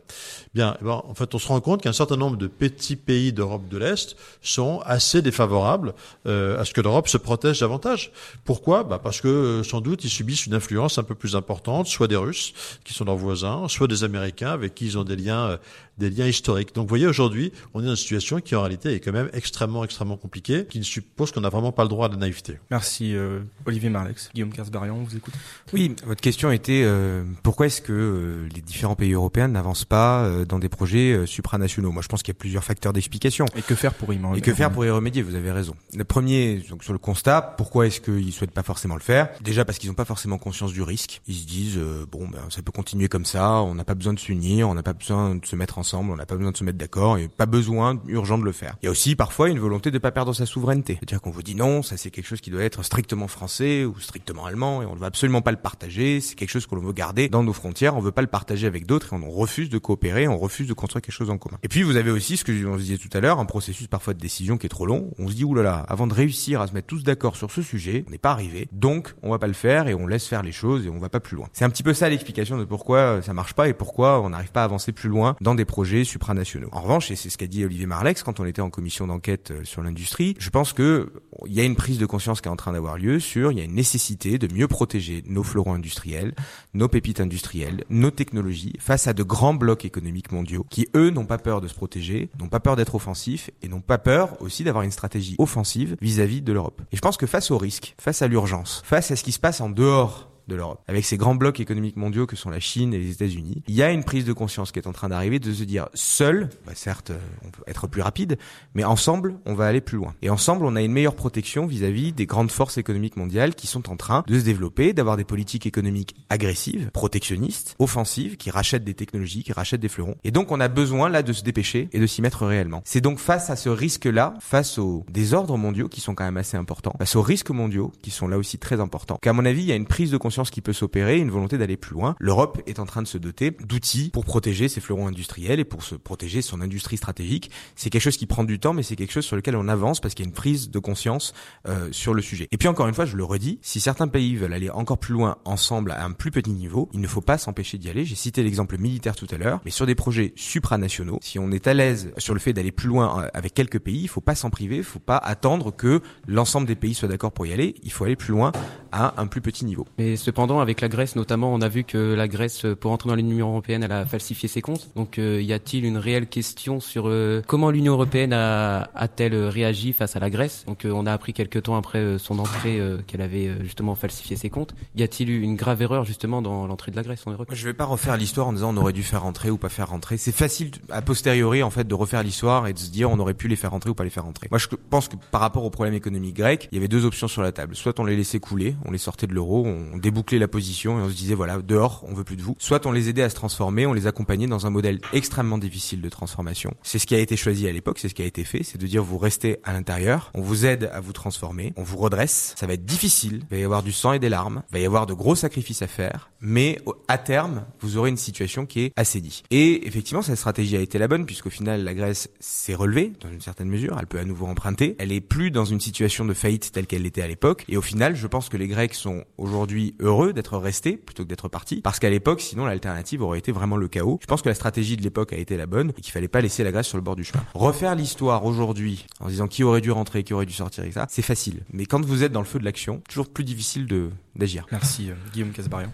Speaker 3: Bien, eh ben, en fait, on se rend compte qu'un certain nombre de petits pays d'Europe de l'Est sont assez défavorables à ce que l'Europe se protège davantage. Pourquoi? Bah Parce que sans doute ils subissent une influence un peu plus importante, soit des Russes qui sont leurs voisins, soit des Américains avec qui ils ont des liens des liens historiques. Donc vous voyez, aujourd'hui, on est dans une situation qui en réalité est quand même extrêmement, extrêmement compliquée, qui suppose qu'on n'a vraiment pas le droit à la naïveté.
Speaker 2: Merci euh, Olivier Guillaume on vous écoute.
Speaker 6: Oui, votre question était euh, pourquoi est-ce que euh, les différents pays européens n'avancent pas dans des projets supranationaux? Moi, je pense qu'il y a plusieurs facteurs d'explication.
Speaker 2: Et que faire pour y remédier?
Speaker 6: Et que faire pour y remédier? Vous avez raison. Le premier, donc sur le constat, pourquoi est-ce qu'ils souhaitent pas forcément le faire? Déjà parce qu'ils n'ont pas forcément conscience du risque. Ils se disent bon, ben ça peut continuer comme ça. On n'a pas besoin de s'unir, on n'a pas besoin de se mettre en ensemble, on n'a pas besoin de se mettre d'accord et pas besoin urgent de le faire. Il y a aussi parfois une volonté de pas perdre sa souveraineté. C'est-à-dire qu'on vous dit non, ça c'est quelque chose qui doit être strictement français ou strictement allemand et on ne veut absolument pas le partager, c'est quelque chose qu'on veut garder dans nos frontières, on veut pas le partager avec d'autres et on refuse de coopérer, on refuse de construire quelque chose en commun. Et puis vous avez aussi ce que je vous disais tout à l'heure, un processus parfois de décision qui est trop long. On se dit oulala, avant de réussir à se mettre tous d'accord sur ce sujet, on n'est pas arrivé, donc on va pas le faire et on laisse faire les choses et on va pas plus loin. C'est un petit peu ça l'explication de pourquoi ça marche pas et pourquoi on n'arrive pas à avancer plus loin dans des projets supranationaux. En revanche, et c'est ce qu'a dit Olivier Marlex quand on était en commission d'enquête euh, sur l'industrie, je pense que il y a une prise de conscience qui est en train d'avoir lieu sur il y a une nécessité de mieux protéger nos fleurons industriels, nos pépites industrielles, nos technologies face à de grands blocs économiques mondiaux qui eux n'ont pas peur de se protéger, n'ont pas peur d'être offensifs et n'ont pas peur aussi d'avoir une stratégie offensive vis-à-vis -vis de l'Europe. Et je pense que face au risque, face à l'urgence, face à ce qui se passe en dehors de l'Europe, avec ces grands blocs économiques mondiaux que sont la Chine et les États-Unis, il y a une prise de conscience qui est en train d'arriver de se dire seul, bah certes, euh, on peut être plus rapide, mais ensemble, on va aller plus loin. Et ensemble, on a une meilleure protection vis-à-vis des grandes forces économiques mondiales qui sont en train de se développer, d'avoir des politiques économiques agressives, protectionnistes, offensives, qui rachètent des technologies, qui rachètent des fleurons. Et donc, on a besoin là de se dépêcher et de s'y mettre réellement. C'est donc face à ce risque-là, face aux désordres mondiaux qui sont quand même assez importants, face aux risques mondiaux qui sont là aussi très importants, qu'à mon avis, il y a une prise de conscience qui peut s'opérer, une volonté d'aller plus loin. L'Europe est en train de se doter d'outils pour protéger ses fleurons industriels et pour se protéger son industrie stratégique. C'est quelque chose qui prend du temps, mais c'est quelque chose sur lequel on avance parce qu'il y a une prise de conscience euh, sur le sujet. Et puis encore une fois, je le redis, si certains pays veulent aller encore plus loin ensemble à un plus petit niveau, il ne faut pas s'empêcher d'y aller. J'ai cité l'exemple militaire tout à l'heure, mais sur des projets supranationaux, si on est à l'aise sur le fait d'aller plus loin euh, avec quelques pays, il faut pas s'en priver, il faut pas attendre que l'ensemble des pays soient d'accord pour y aller. Il faut aller plus loin à un plus petit niveau.
Speaker 5: Mais cependant, avec la Grèce notamment, on a vu que la Grèce, pour entrer dans l'Union européenne, elle a falsifié ses comptes. Donc, euh, y a-t-il une réelle question sur euh, comment l'Union européenne a, a-t-elle réagi face à la Grèce? Donc, euh, on a appris quelques temps après son entrée qu'elle avait justement falsifié ses comptes. Y a-t-il eu une grave erreur justement dans l'entrée de la Grèce en Europe?
Speaker 6: Je vais pas refaire l'histoire en disant on aurait dû faire rentrer ou pas faire rentrer. C'est facile a posteriori en fait de refaire l'histoire et de se dire on aurait pu les faire rentrer ou pas les faire rentrer. Moi, je pense que par rapport au problème économique grec, il y avait deux options sur la table. Soit on les laissait couler, on les sortait de l'euro, on débouclait la position et on se disait voilà, dehors, on veut plus de vous. Soit on les aidait à se transformer, on les accompagnait dans un modèle extrêmement difficile de transformation. C'est ce qui a été choisi à l'époque, c'est ce qui a été fait, c'est de dire vous restez à l'intérieur, on vous aide à vous transformer, on vous redresse, ça va être difficile, il va y avoir du sang et des larmes, il va y avoir de gros sacrifices à faire, mais à terme, vous aurez une situation qui est assainie. Et effectivement, cette stratégie a été la bonne puisqu'au final, la Grèce s'est relevée dans une certaine mesure, elle peut à nouveau emprunter, elle est plus dans une situation de faillite telle qu'elle l'était à l'époque, et au final, je pense que les Grecs sont aujourd'hui heureux d'être restés plutôt que d'être partis, parce qu'à l'époque, sinon l'alternative aurait été vraiment le chaos. Je pense que la stratégie de l'époque a été la bonne et qu'il fallait pas laisser la Grèce sur le bord du chemin. Refaire l'histoire aujourd'hui en disant qui aurait dû rentrer, qui aurait dû sortir et ça, c'est facile. Mais quand vous êtes dans le feu de l'action, toujours plus difficile de d'agir.
Speaker 2: Merci euh, Guillaume Casbarian.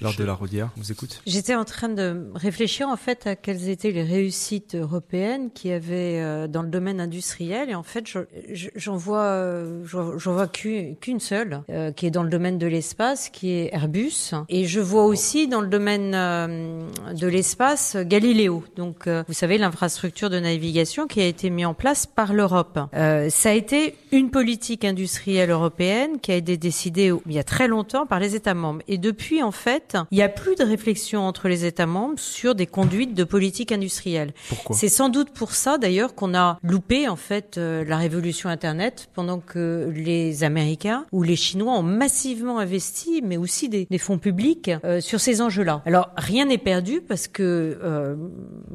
Speaker 2: Lors de la Rodière, vous écoute.
Speaker 4: J'étais en train de réfléchir en fait à quelles étaient les réussites européennes qui avaient euh, dans le domaine industriel et en fait j'en vois euh, j'en vois qu'une seule euh, qui est dans le domaine de l'espace qui est Airbus et je vois aussi dans le domaine de l'espace Galiléo. Donc vous savez l'infrastructure de navigation qui a été mise en place par l'Europe. ça a été une politique industrielle européenne qui a été décidée il y a très longtemps par les États membres et depuis en fait, il n'y a plus de réflexion entre les États membres sur des conduites de politique industrielle. C'est sans doute pour ça d'ailleurs qu'on a loupé en fait euh, la révolution Internet pendant que les Américains ou les Chinois ont massivement investi, mais aussi des, des fonds publics euh, sur ces enjeux-là. Alors rien n'est perdu parce que euh,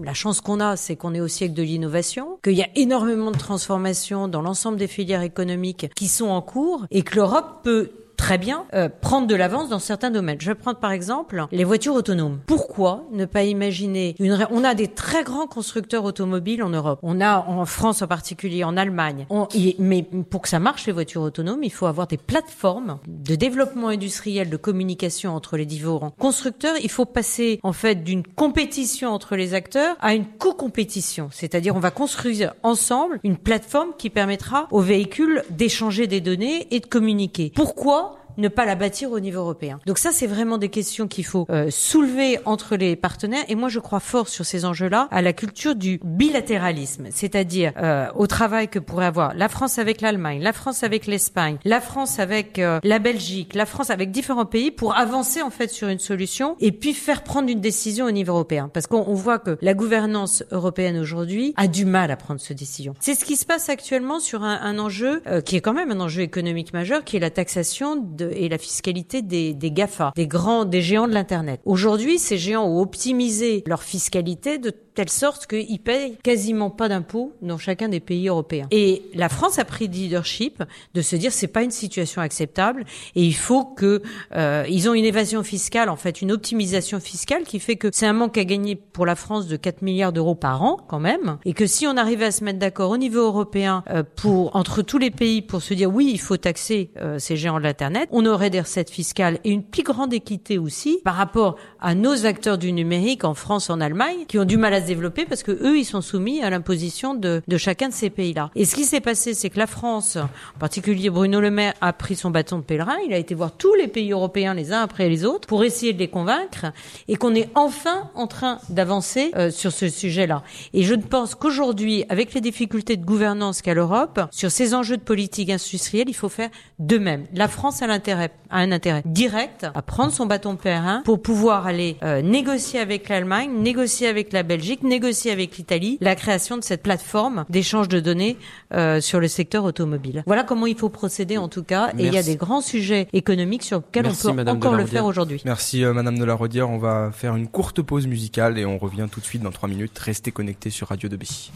Speaker 4: la chance qu'on a, c'est qu'on est au siècle de l'innovation, qu'il y a énormément de transformations dans l'ensemble des filières économiques qui sont en cours et que l'Europe peut très bien euh, prendre de l'avance dans certains domaines. Je vais prendre par exemple les voitures autonomes. Pourquoi ne pas imaginer une on a des très grands constructeurs automobiles en Europe. On a en France en particulier, en Allemagne. On, mais pour que ça marche les voitures autonomes, il faut avoir des plateformes de développement industriel, de communication entre les différents constructeurs. Il faut passer en fait d'une compétition entre les acteurs à une co-compétition, c'est-à-dire on va construire ensemble une plateforme qui permettra aux véhicules d'échanger des données et de communiquer. Pourquoi ne pas la bâtir au niveau européen. Donc ça, c'est vraiment des questions qu'il faut euh, soulever entre les partenaires. Et moi, je crois fort sur ces enjeux-là à la culture du bilatéralisme, c'est-à-dire euh, au travail que pourrait avoir la France avec l'Allemagne, la France avec l'Espagne, la France avec euh, la Belgique, la France avec différents pays pour avancer en fait sur une solution et puis faire prendre une décision au niveau européen. Parce qu'on voit que la gouvernance européenne aujourd'hui a du mal à prendre cette décision. C'est ce qui se passe actuellement sur un, un enjeu qui est quand même un enjeu économique majeur, qui est la taxation de et la fiscalité des, des GAFA, des grands, des géants de l'Internet. Aujourd'hui, ces géants ont optimisé leur fiscalité de telle sorte qu'ils payent quasiment pas d'impôts dans chacun des pays européens. Et la France a pris le leadership de se dire c'est pas une situation acceptable et il faut que euh, ils ont une évasion fiscale en fait une optimisation fiscale qui fait que c'est un manque à gagner pour la France de 4 milliards d'euros par an quand même et que si on arrivait à se mettre d'accord au niveau européen euh, pour entre tous les pays pour se dire oui il faut taxer euh, ces géants de l'internet on aurait des recettes fiscales et une plus grande équité aussi par rapport à nos acteurs du numérique en France en Allemagne qui ont du mal à développer parce que eux, ils sont soumis à l'imposition de, de chacun de ces pays-là. Et ce qui s'est passé, c'est que la France, en particulier Bruno Le Maire, a pris son bâton de pèlerin. Il a été voir tous les pays européens les uns après les autres pour essayer de les convaincre et qu'on est enfin en train d'avancer euh, sur ce sujet-là. Et je pense qu'aujourd'hui, avec les difficultés de gouvernance qu'a l'Europe, sur ces enjeux de politique industrielle, il faut faire de même. La France a l'intérêt, a un intérêt direct à prendre son bâton de pèlerin pour pouvoir aller euh, négocier avec l'Allemagne, négocier avec la Belgique, négocier avec l'Italie la création de cette plateforme d'échange de données euh, sur le secteur automobile. Voilà comment il faut procéder en tout cas. Et il y a des grands sujets économiques sur lesquels on peut encore le faire aujourd'hui.
Speaker 2: Merci euh, Madame de la Rodière. On va faire une courte pause musicale et on revient tout de suite dans trois minutes. Restez connectés sur Radio 2B.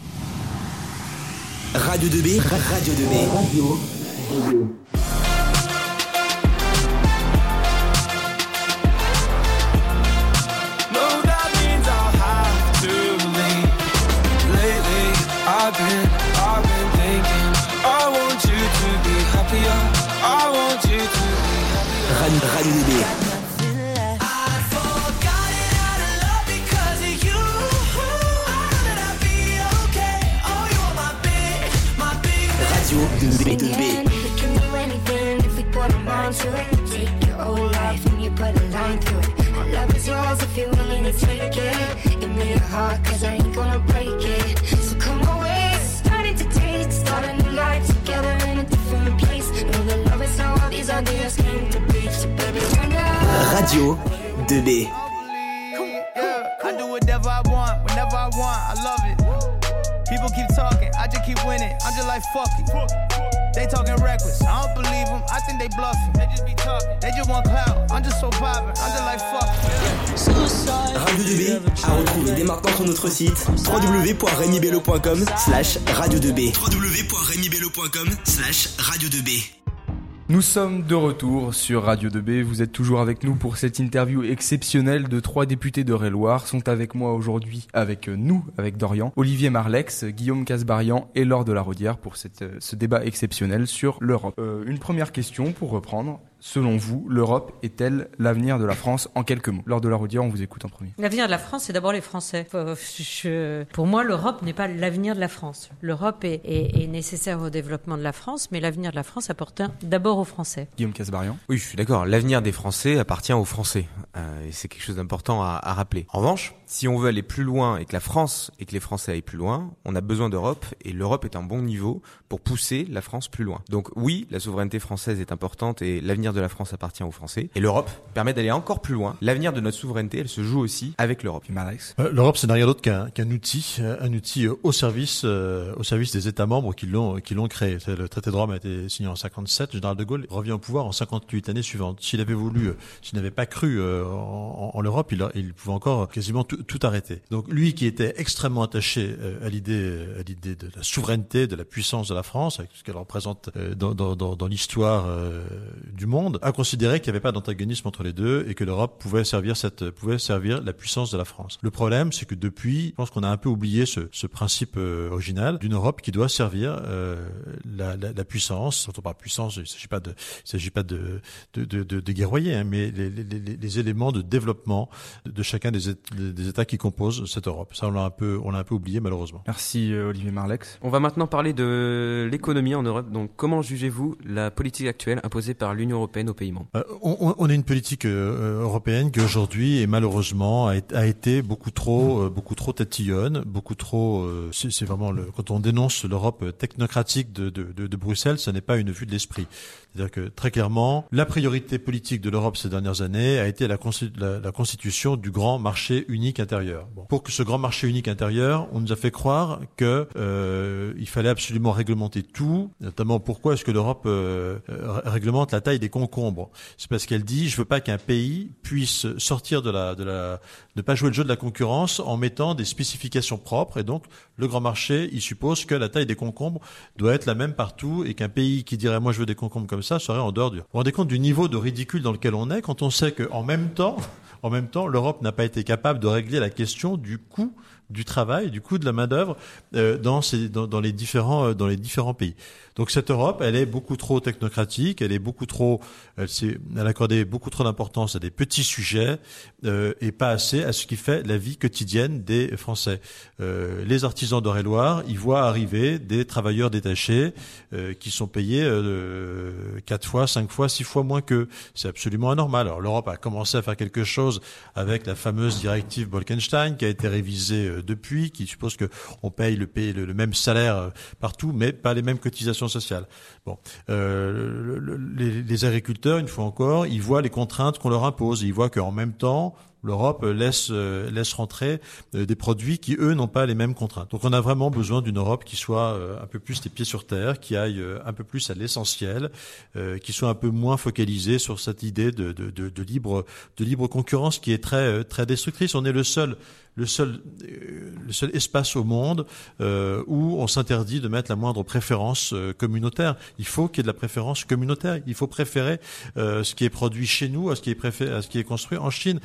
Speaker 1: Radio 2B, Radio 2B. Radio 2B. Radio, Radio Radio 2B. We can do anything if we put our mind to it. Take your whole life and you put a line through it. My love is yours if you're willing to take it. Give me your heart, cause I ain't gonna break it. So come away, starting to taste. Start a new life together in a different place. Know the love is how all these ideas came to be. Radio 2B.
Speaker 11: Yeah, I do whatever I want, whenever I want. I love it. People keep talking, I just keep winning. I'm just like, fuck it. They talking reckless, I don't believe them, I think they bluffing. They just be talking, they just want clout. I'm just so poppin', I'm just like, fuck it.
Speaker 1: Radio 2B à retrouver dès maintenant sur notre site www.remibello.com slash radio 2B www.remibello.com slash radio 2B
Speaker 2: Nous sommes de retour sur Radio 2B. Vous êtes toujours avec nous pour cette interview exceptionnelle de trois députés de Réloir. Sont avec moi aujourd'hui, avec nous, avec Dorian, Olivier Marlex, Guillaume Casbarian et Laure de la Rodière pour cette, ce débat exceptionnel sur l'Europe. Euh, une première question pour reprendre. Selon vous, l'Europe est-elle l'avenir de la France en quelques mots? Lors de la Rodière, on vous écoute en premier.
Speaker 4: L'avenir de la France, c'est d'abord les Français. Je, pour moi, l'Europe n'est pas l'avenir de la France. L'Europe est, est, est, nécessaire au développement de la France, mais l'avenir de la France appartient d'abord aux Français.
Speaker 2: Guillaume Casbarian
Speaker 6: Oui, je suis d'accord. L'avenir des Français appartient aux Français. Euh, et c'est quelque chose d'important à, à rappeler. En revanche, si on veut aller plus loin et que la France et que les Français aillent plus loin, on a besoin d'Europe et l'Europe est un bon niveau pour pousser la France plus loin. Donc oui, la souveraineté française est importante et l'avenir de la France appartient aux Français. Et l'Europe permet d'aller encore plus loin. L'avenir de notre souveraineté, elle se joue aussi avec l'Europe.
Speaker 3: Euh, L'Europe, c'est rien d'autre qu'un qu outil, un outil au service, euh, au service des États membres qui l'ont qui l'ont créé. Le traité de Rome a été signé en 57. Le général de Gaulle revient au pouvoir en 58 années suivantes. S'il avait voulu, s'il n'avait pas cru euh, en, en l'Europe, il, il pouvait encore quasiment tout, tout arrêter. Donc lui, qui était extrêmement attaché à l'idée, à l'idée de la souveraineté, de la puissance de la France, avec ce qu'elle représente dans, dans, dans, dans l'histoire du monde monde a considéré qu'il n'y avait pas d'antagonisme entre les deux et que l'Europe pouvait servir cette pouvait servir la puissance de la France. Le problème, c'est que depuis, je pense qu'on a un peu oublié ce, ce principe euh, original d'une Europe qui doit servir euh, la, la, la, puissance. Quand on parle puissance, il ne s'agit pas de, il s'agit pas de de, de, de, de guerroyer, hein, mais les, les, les, les, éléments de développement de chacun des, des États qui composent cette Europe. Ça, on l'a un peu, on l'a un peu oublié malheureusement.
Speaker 2: Merci euh, Olivier Marlex.
Speaker 5: On va maintenant parler de l'économie en Europe. Donc, comment jugez-vous la politique actuelle imposée par l'Union européenne aux pays membres
Speaker 3: euh, on, on, a une politique euh, européenne qui aujourd'hui, et malheureusement, a, a, été beaucoup trop, euh, beaucoup trop tatillonne, beaucoup trop. Euh, c'est vraiment le, quand on dénonce l'Europe technocratique de, de, de, de Bruxelles, ce n'est pas une vue de l'esprit. C'est-à-dire que très clairement, la priorité politique de l'Europe ces dernières années a été la, la, la constitution du grand marché unique intérieur. Bon. Pour que ce grand marché unique intérieur, on nous a fait croire que euh, il fallait absolument réglementer tout, notamment pourquoi est-ce que l'Europe euh, réglemente la taille des concombres C'est parce qu'elle dit je veux pas qu'un pays puisse sortir de la ne pas jouer le jeu de la concurrence en mettant des spécifications propres et donc le grand marché il suppose que la taille des concombres doit être la même partout et qu'un pays qui dirait moi je veux des concombres comme ça serait en dehors du. Vous vous rendez compte du niveau de ridicule dans lequel on est quand on sait qu'en en même temps, l'Europe n'a pas été capable de régler la question du coût du travail, du coût de la main d'œuvre euh, dans, dans, dans, les différents euh, dans les différents pays. Donc cette Europe, elle est beaucoup trop technocratique, elle est beaucoup trop, elle, elle a accordé beaucoup trop d'importance à des petits sujets euh, et pas assez à ce qui fait la vie quotidienne des Français. Euh, les artisans d'Eure-et-Loire, ils voient arriver des travailleurs détachés euh, qui sont payés euh, quatre fois, cinq fois, six fois moins qu'eux. C'est absolument anormal. Alors l'Europe a commencé à faire quelque chose avec la fameuse directive Bolkenstein qui a été révisée depuis, qui suppose que on paye le, le, le même salaire euh, partout, mais pas les mêmes cotisations sociales. Bon, euh, le, les, agriculteurs, une fois encore, ils voient les contraintes qu'on leur impose. Ils voient qu'en même temps, l'Europe laisse euh, laisse rentrer euh, des produits qui eux n'ont pas les mêmes contraintes. Donc on a vraiment besoin d'une Europe qui soit euh, un peu plus les pieds sur terre, qui aille un peu plus à l'essentiel, qui soit un peu moins focalisée sur cette idée de, de, de, de, libre de libre concurrence qui est très très destructrice. On est le seul le seul, le seul espace au monde euh, où on s'interdit de mettre la moindre préférence euh, communautaire. Il faut qu'il y ait de la préférence communautaire. Il faut préférer euh, ce qui est produit chez nous à ce qui est, préféré, à ce qui est construit en Chine.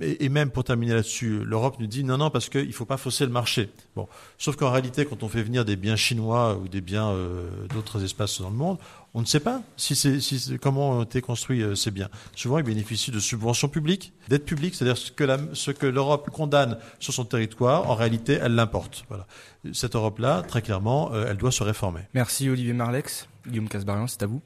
Speaker 3: Et, même pour terminer là-dessus, l'Europe nous dit non, non, parce qu'il ne faut pas fausser le marché. Bon, sauf qu'en réalité, quand on fait venir des biens chinois ou des biens d'autres espaces dans le monde, on ne sait pas si c'est si comment ont été construits euh, ces biens. Souvent, ils bénéficient de subventions publiques, d'aides publiques, c'est-à-dire ce que ce que l'Europe condamne sur son territoire, en réalité, elle l'importe. Voilà. Cette Europe-là, très clairement, euh, elle doit se réformer.
Speaker 2: Merci Olivier Marlex. Guillaume Casbarian, c'est à vous.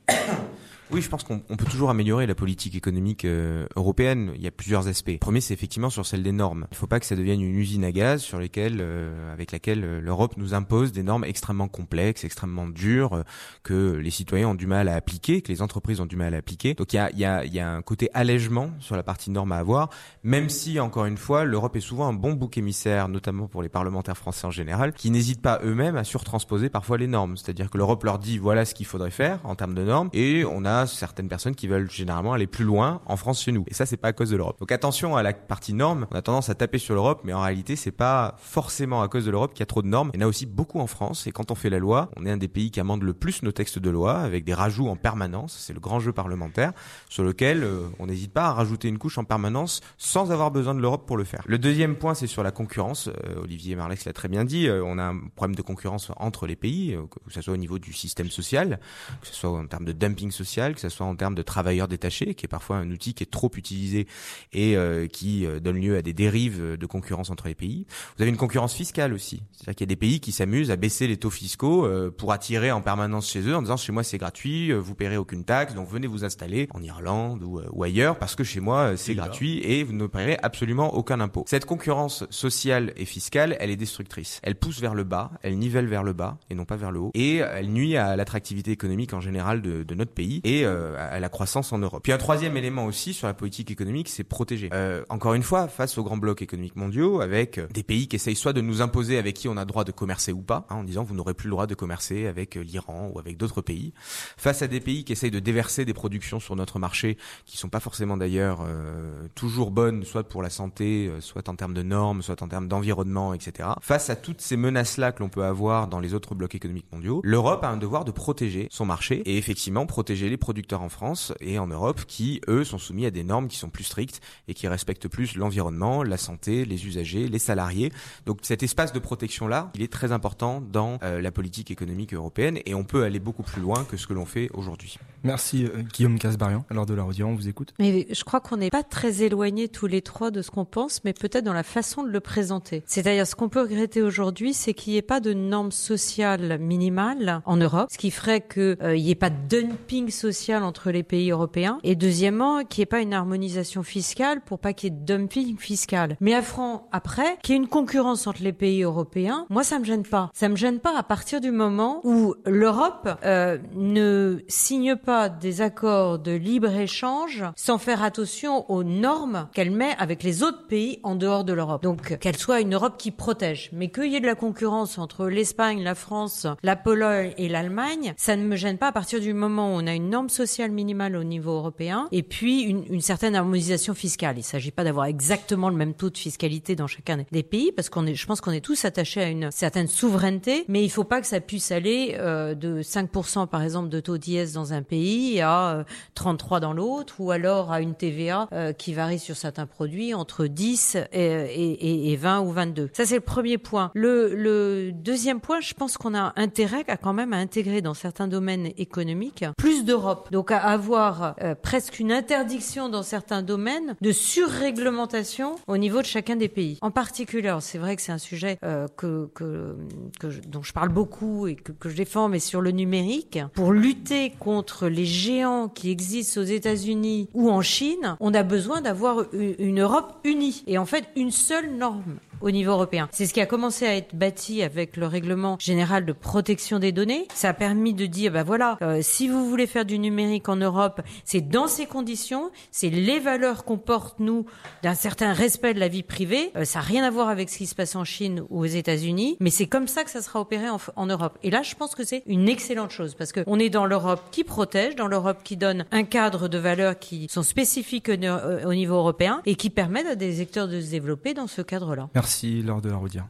Speaker 6: Oui, je pense qu'on peut toujours améliorer la politique économique euh, européenne. Il y a plusieurs aspects. Le premier, c'est effectivement sur celle des normes. Il ne faut pas que ça devienne une usine à gaz sur lesquelles, euh, avec laquelle euh, l'Europe nous impose des normes extrêmement complexes, extrêmement dures, euh, que les citoyens ont du mal à appliquer, que les entreprises ont du mal à appliquer. Donc il y a, y a, y a un côté allègement sur la partie normes à avoir, même si, encore une fois, l'Europe est souvent un bon bouc émissaire, notamment pour les parlementaires français en général, qui n'hésitent pas eux-mêmes à surtransposer parfois les normes. C'est-à-dire que l'Europe leur dit voilà ce qu'il faudrait faire en termes de normes, et on a certaines personnes qui veulent généralement aller plus loin en France chez nous. Et ça, c'est pas à cause de l'Europe. Donc attention à la partie normes. On a tendance à taper sur l'Europe, mais en réalité, c'est pas forcément à cause de l'Europe qu'il y a trop de normes. Il y en a aussi beaucoup en France. Et quand on fait la loi, on est un des pays qui amende le plus nos textes de loi avec des rajouts en permanence. C'est le grand jeu parlementaire sur lequel euh, on n'hésite pas à rajouter une couche en permanence sans avoir besoin de l'Europe pour le faire. Le deuxième point, c'est sur la concurrence. Euh, Olivier Marlex l'a très bien dit. Euh, on a un problème de concurrence entre les pays, que ce soit au niveau du système social, que ce soit en termes de dumping social, que ce soit en termes de travailleurs détachés, qui est parfois un outil qui est trop utilisé et euh, qui euh, donne lieu à des dérives de concurrence entre les pays. Vous avez une concurrence fiscale aussi, c'est-à-dire qu'il y a des pays qui s'amusent à baisser les taux fiscaux euh, pour attirer en permanence chez eux en disant chez moi c'est gratuit, vous paierez aucune taxe, donc venez vous installer en Irlande ou, ou ailleurs parce que chez moi c'est gratuit et vous ne paierez absolument aucun impôt. Cette concurrence sociale et fiscale, elle est destructrice. Elle pousse vers le bas, elle nivelle vers le bas et non pas vers le haut, et elle nuit à l'attractivité économique en général de, de notre pays et euh, à la croissance en Europe. Puis un troisième élément aussi sur la politique économique, c'est protéger. Euh, encore une fois, face aux grands blocs économiques mondiaux, avec des pays qui essayent soit de nous imposer avec qui on a droit de commercer ou pas, hein, en disant vous n'aurez plus le droit de commercer avec l'Iran ou avec d'autres pays, face à des pays qui essayent de déverser des productions sur notre marché qui sont pas forcément d'ailleurs euh, toujours bonnes, soit pour la santé, soit en termes de normes, soit en termes d'environnement, etc. Face à toutes ces menaces-là que l'on peut avoir dans les autres blocs économiques mondiaux, l'Europe a un devoir de protéger son marché et effectivement protéger les producteurs en France et en Europe qui, eux, sont soumis à des normes qui sont plus strictes et qui respectent plus l'environnement, la santé, les usagers, les salariés. Donc cet espace de protection-là, il est très important dans euh, la politique économique européenne et on peut aller beaucoup plus loin que ce que l'on fait aujourd'hui.
Speaker 2: Merci euh, Guillaume Casbarian. Alors de la on vous écoute.
Speaker 4: Mais je crois qu'on n'est pas très éloignés tous les trois de ce qu'on pense, mais peut-être dans la façon de le présenter. C'est-à-dire ce qu'on peut regretter aujourd'hui, c'est qu'il n'y ait pas de normes sociales minimales en Europe, ce qui ferait qu'il euh, n'y ait pas de dumping social entre les pays européens. Et deuxièmement, qu'il n'y ait pas une harmonisation fiscale pour pas qu'il y ait de dumping fiscal. Mais à front, après, qu'il y ait une concurrence entre les pays européens, moi ça me gêne pas. Ça me gêne pas à partir du moment où l'Europe euh, ne signe pas des accords de libre-échange sans faire attention aux normes qu'elle met avec les autres pays en dehors de l'Europe. Donc qu'elle soit une Europe qui protège, mais qu'il y ait de la concurrence entre l'Espagne, la France, la Pologne et l'Allemagne, ça ne me gêne pas à partir du moment où on a une norme sociale minimale au niveau européen et puis une, certaine harmonisation fiscale. Il ne s'agit pas d'avoir exactement le même taux de fiscalité dans chacun des pays parce qu'on est, je pense qu'on est tous attachés à une certaine souveraineté, mais il faut pas que ça puisse aller euh, de 5% par exemple de taux d'IS dans un pays à euh, 33 dans l'autre ou alors à une TVA euh, qui varie sur certains produits entre 10 et, et, et 20 ou 22. Ça c'est le premier point. Le, deuxième point, je pense qu'on a intérêt à quand même à intégrer dans certains domaines économiques plus d'Europe. Donc à avoir euh, presque une interdiction dans certains domaines de surréglementation au niveau de chacun des pays. En particulier, c'est vrai que c'est un sujet euh, dont je parle beaucoup et que, que je défends, mais sur le numérique, pour lutter contre les géants qui existent aux États-Unis ou en Chine, on a besoin d'avoir une, Europe unie. Et en fait une seule norme au niveau européen. C'est ce qui a commencé à être bâti avec le règlement général de protection des données. Ça a permis de dire, bah voilà, euh, si vous voulez faire du numérique en Europe, c'est dans ces conditions, c'est les valeurs qu'on porte nous d'un certain respect de la vie privée. Euh, ça n'a rien à voir avec ce qui se passe en Chine ou aux États-Unis, mais c'est comme ça que ça sera opéré en, en Europe. Et là, je pense que c'est une excellente chose parce que on est dans l'Europe qui protège, dans l'Europe qui donne un cadre de valeurs qui sont spécifiques au, au niveau européen et qui permettent à des secteurs de se développer dans ce cadre-là.
Speaker 2: Merci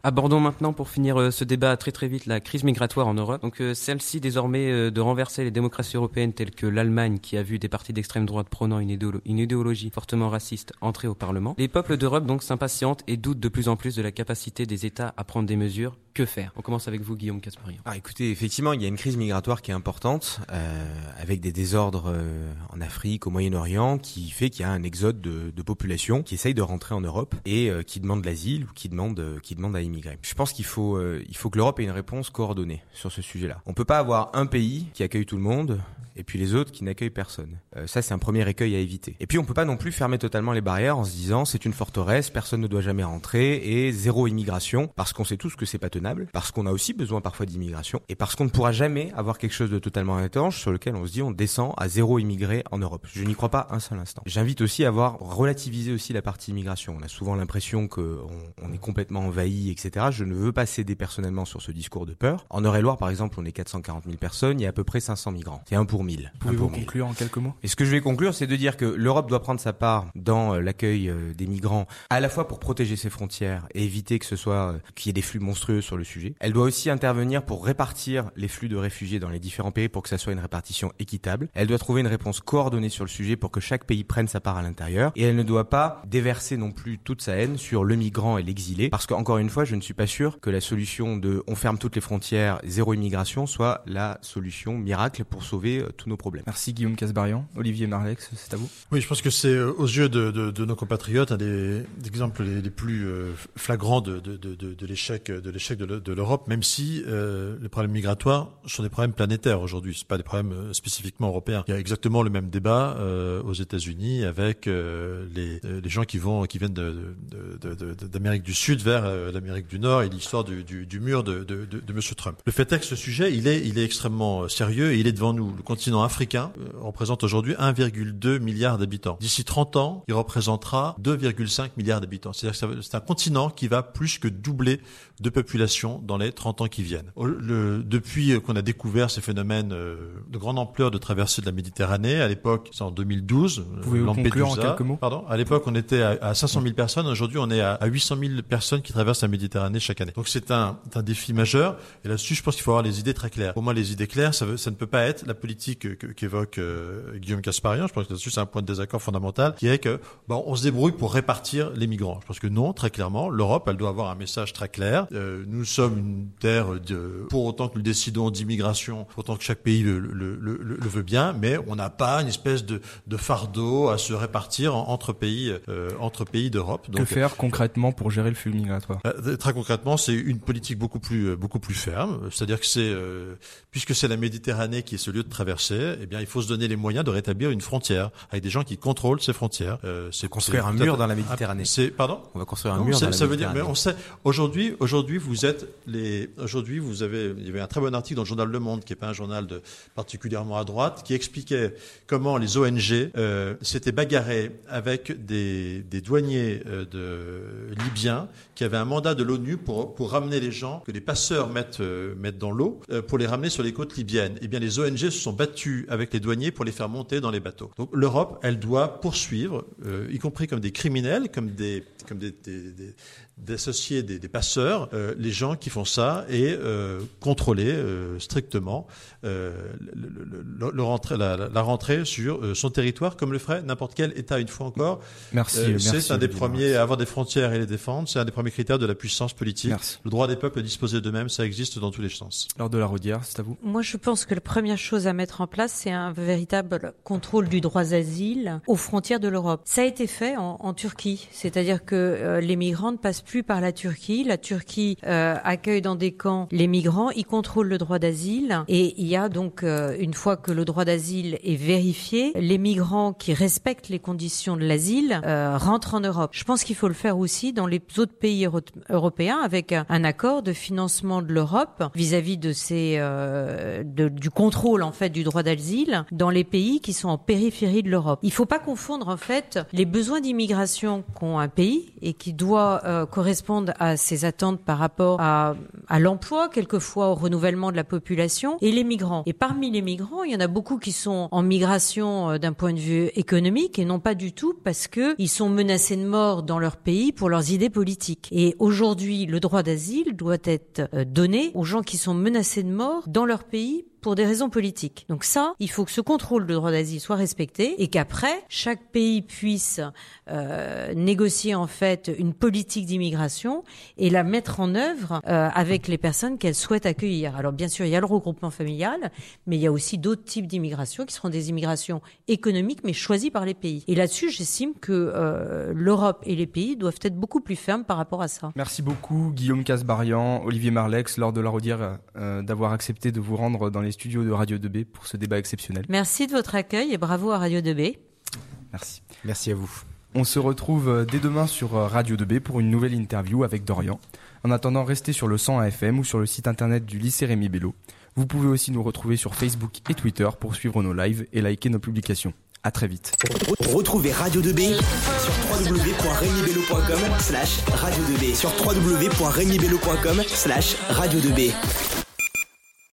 Speaker 5: Abordons maintenant pour finir euh, ce débat très très vite la crise migratoire en Europe. Donc euh, celle-ci désormais euh, de renverser les démocraties européennes telles que l'Allemagne qui a vu des partis d'extrême droite prônant une, une, idéologie fortement raciste entrer au Parlement. Les peuples d'Europe donc s'impatientent et doutent de plus en plus de la capacité des États à prendre des mesures. Que faire? On commence avec vous Guillaume Casparian.
Speaker 6: Ah, écoutez, effectivement, il y a une crise migratoire qui est importante euh, avec des désordres euh, en Afrique, au Moyen-Orient qui fait qu'il y a un exode de, de population qui essaye de rentrer en Europe et euh, qui demande l'asile ou qui demande qui demande à immigrer. Je pense qu'il faut il faut que l'Europe ait une réponse coordonnée sur ce sujet-là. On peut pas avoir un pays qui accueille tout le monde et puis les autres qui n'accueillent personne. Euh, ça, c'est un premier écueil à éviter. Et puis, on peut pas non plus fermer totalement les barrières en se disant c'est une forteresse, personne ne doit jamais rentrer et zéro immigration, parce qu'on sait tous que c'est pas tenable, parce qu'on a aussi besoin parfois d'immigration, et parce qu'on ne pourra jamais avoir quelque chose de totalement étanche sur lequel on se dit on descend à zéro immigré en Europe. Je n'y crois pas un seul instant. J'invite aussi à avoir relativisé aussi la partie immigration. On a souvent l'impression que on, est complètement envahi, etc. Je ne veux pas céder personnellement sur ce discours de peur. En Eure-et-Loire, par exemple, on est 440 000 personnes, il y a à peu près 500 migrants. C'est un pour 1000.
Speaker 2: Pouvez-vous conclure en quelques mots?
Speaker 6: Et ce que je vais conclure, c'est de dire que l'Europe doit prendre sa part dans l'accueil des migrants, à la fois pour protéger ses frontières et éviter que ce soit qu'il y ait des flux monstrueux sur le sujet. Elle doit aussi intervenir pour répartir les flux de réfugiés dans les différents pays pour que ça soit une répartition équitable. Elle doit trouver une réponse coordonnée sur le sujet pour que chaque pays prenne sa part à l'intérieur. Et elle ne doit pas déverser non plus toute sa haine sur le migrant et l'exilé, parce qu'encore une fois, je ne suis pas sûr que la solution de on ferme toutes les frontières, zéro immigration, soit la solution miracle pour sauver euh, tous nos problèmes.
Speaker 2: Merci Guillaume Casbarian. Olivier Marlex, c'est à vous.
Speaker 3: Oui, je pense que c'est euh, aux yeux de, de, de, nos compatriotes un des, des exemples les, les, plus euh, flagrants de, de l'échec de l'échec de l'Europe, même si euh, les problèmes migratoires sont des problèmes planétaires aujourd'hui. C'est pas des problèmes euh, spécifiquement européens. Il y a exactement le même débat euh, aux États-Unis avec euh, les, les gens qui vont qui viennent d'Amérique du Sud vers l'Amérique du Nord et l'histoire du, du, du, mur de, de, de, de Monsieur Trump. Le fait est que ce sujet, il est il est extrêmement sérieux et il est devant nous. Le continent africain représente aujourd'hui 1,2 milliard d'habitants. D'ici 30 ans, il représentera 2,5 milliards d'habitants. C'est-à-dire que c'est un continent qui va plus que doubler de population dans les 30 ans qui viennent. Le- depuis qu'on a découvert ces phénomènes euh, de grande ampleur de traversée de la Méditerranée, à l'époque, c'est en 2012,
Speaker 2: Pouvez-vous
Speaker 3: Lampedusa.
Speaker 2: conclure en quelques mots?
Speaker 3: Pardon? À l'époque, on était à, à 500 000 personnes. Aujourd'hui, on est à, à 800 000 personnes qui traversent la Méditerranée chaque année. Donc, c'est un, un défi majeur. Et là-dessus, je pense qu'il faut avoir les idées très claires. Pour moi, les idées claires, ça, veut- ça ne peut pas être la politique que- que- qu'évoque euh, Guillaume Casparian. Je pense que là-dessus, c'est un point de désaccord fondamental, qui est que bon, on se débrouille pour répartir les migrants. Je pense que non, très clairement, l'Europe, elle doit avoir un message très clair. Euh, nous sommes une terre de, pour autant que nous décidons d'immigration, pour autant que chaque pays le, le, le, le- veut bien, mais on n'a pas une espèce de, de fardeau à se répartir en- entre pays, euh, entre pays d'Europe.
Speaker 2: Que faire concrètement pour gérer le flux migratoire?
Speaker 3: Euh, Très concrètement, c'est une politique beaucoup plus euh, beaucoup plus ferme. C'est-à-dire que c'est euh, puisque c'est la Méditerranée qui est ce lieu de traversée, eh bien il faut se donner les moyens de rétablir une frontière avec des gens qui contrôlent ces frontières. Euh, c'est
Speaker 6: Construire un mur dans la Méditerranée.
Speaker 3: C'est pardon?
Speaker 6: On va construire un
Speaker 3: Non,
Speaker 6: mur dans la
Speaker 3: ça veut dire, mais
Speaker 6: Méditerranée.
Speaker 3: on sait. Aujourd'hui, aujourd'hui, vous Aujourd'hui, vous avez. Il y avait un très bon article dans le journal Le Monde, qui n'est pas un journal particulièrement à droite, qui expliquait comment les ONG euh, s'étaient bagarrés avec des, douaniers euh, libyens qui avaient un mandat de l'ONU pour ramener les gens que les passeurs mettent euh, dans l'eau pour les ramener sur les côtes libyennes. Eh bien, les ONG se sont battus avec les douaniers pour les faire monter dans les bateaux. Donc, l'Europe, elle doit poursuivre, y compris comme des criminels, comme des- d'associer des, des passeurs, euh, les gens qui font ça et euh, contrôler euh, strictement euh, le, le- le- le rentrée- la, rentrée sur euh, son territoire, comme le ferait n'importe quel État. Une fois encore,
Speaker 2: Merci,
Speaker 3: Euh,
Speaker 2: merci,
Speaker 3: c'est un des premiers à avoir des frontières et les défendre. C'est un des premiers critères de la puissance politique.
Speaker 2: Merci.
Speaker 3: Le droit des peuples à disposer d'eux-mêmes, ça existe dans tous les sens.
Speaker 2: Lors de la Rodière, c'est à vous.
Speaker 4: Moi, je pense que la première chose à mettre en place, c'est un véritable contrôle du droit d'asile aux frontières de l'Europe. Ça a été fait en, en Turquie, c'est-à-dire que euh, les migrants ne passent plus par la Turquie. La Turquie euh, accueille dans des camps les migrants, ils contrôlent le droit d'asile, et il y a donc euh, une fois que le droit d'asile est vérifié, les migrants qui respectent les conditions de l'asile euh, rentrent en Europe. Je pense qu'il faut le faire aussi dans les autres pays euro- européens avec un, accord de financement de l'Europe vis-à-vis de ces euh, de- du contrôle en fait du droit d'asile dans les pays qui sont en périphérie de l'Europe. Il faut pas confondre en fait les besoins d'immigration qu'ont un pays et qui doit euh, correspondre à ses attentes par rapport à, à l'emploi, quelquefois au renouvellement de la population, et les migrants. Et parmi les migrants, il y en a beaucoup qui sont en migration euh, d'un point de vue économique et non pas du tout parce que ils sont menacés de mort dans leur pays pour leurs idées politiques. Et aujourd'hui, le droit d'asile doit être euh, donné aux gens qui sont menacés de mort dans leur pays pour des raisons politiques. Donc ça, il faut que ce contrôle de droit d'asile soit respecté et qu'après, chaque pays puisse euh, négocier en fait une politique d'immigration et la mettre en œuvre euh, avec les personnes qu'elle souhaite accueillir. Alors bien sûr, il y a le regroupement familial, mais il y a aussi d'autres types d'immigration qui seront des immigrations économiques, mais choisies par les pays. Et là-dessus, j'estime que euh, l'Europe et les pays doivent être beaucoup plus fermes par rapport à ça.
Speaker 2: Merci beaucoup Guillaume Casbarian, Olivier Marlex, lors de la Rodière, d'avoir accepté de vous rendre dans les studios de Radio 2B pour ce débat exceptionnel.
Speaker 4: Merci de votre accueil et bravo à Radio 2B.
Speaker 2: Merci.
Speaker 6: Merci à vous.
Speaker 2: On se retrouve euh, dès demain sur euh, Radio 2B pour une nouvelle interview avec Dorian. En attendant, restez sur le 101 FM ou sur le site internet du lycée Rémi Bello. Vous pouvez aussi nous retrouver sur Facebook et Twitter pour suivre nos lives et liker nos publications. À très vite.
Speaker 12: Retrouvez Radio 2B sur www.remibello.com slash radio 2B sur www.remibello.com slash radio 2B.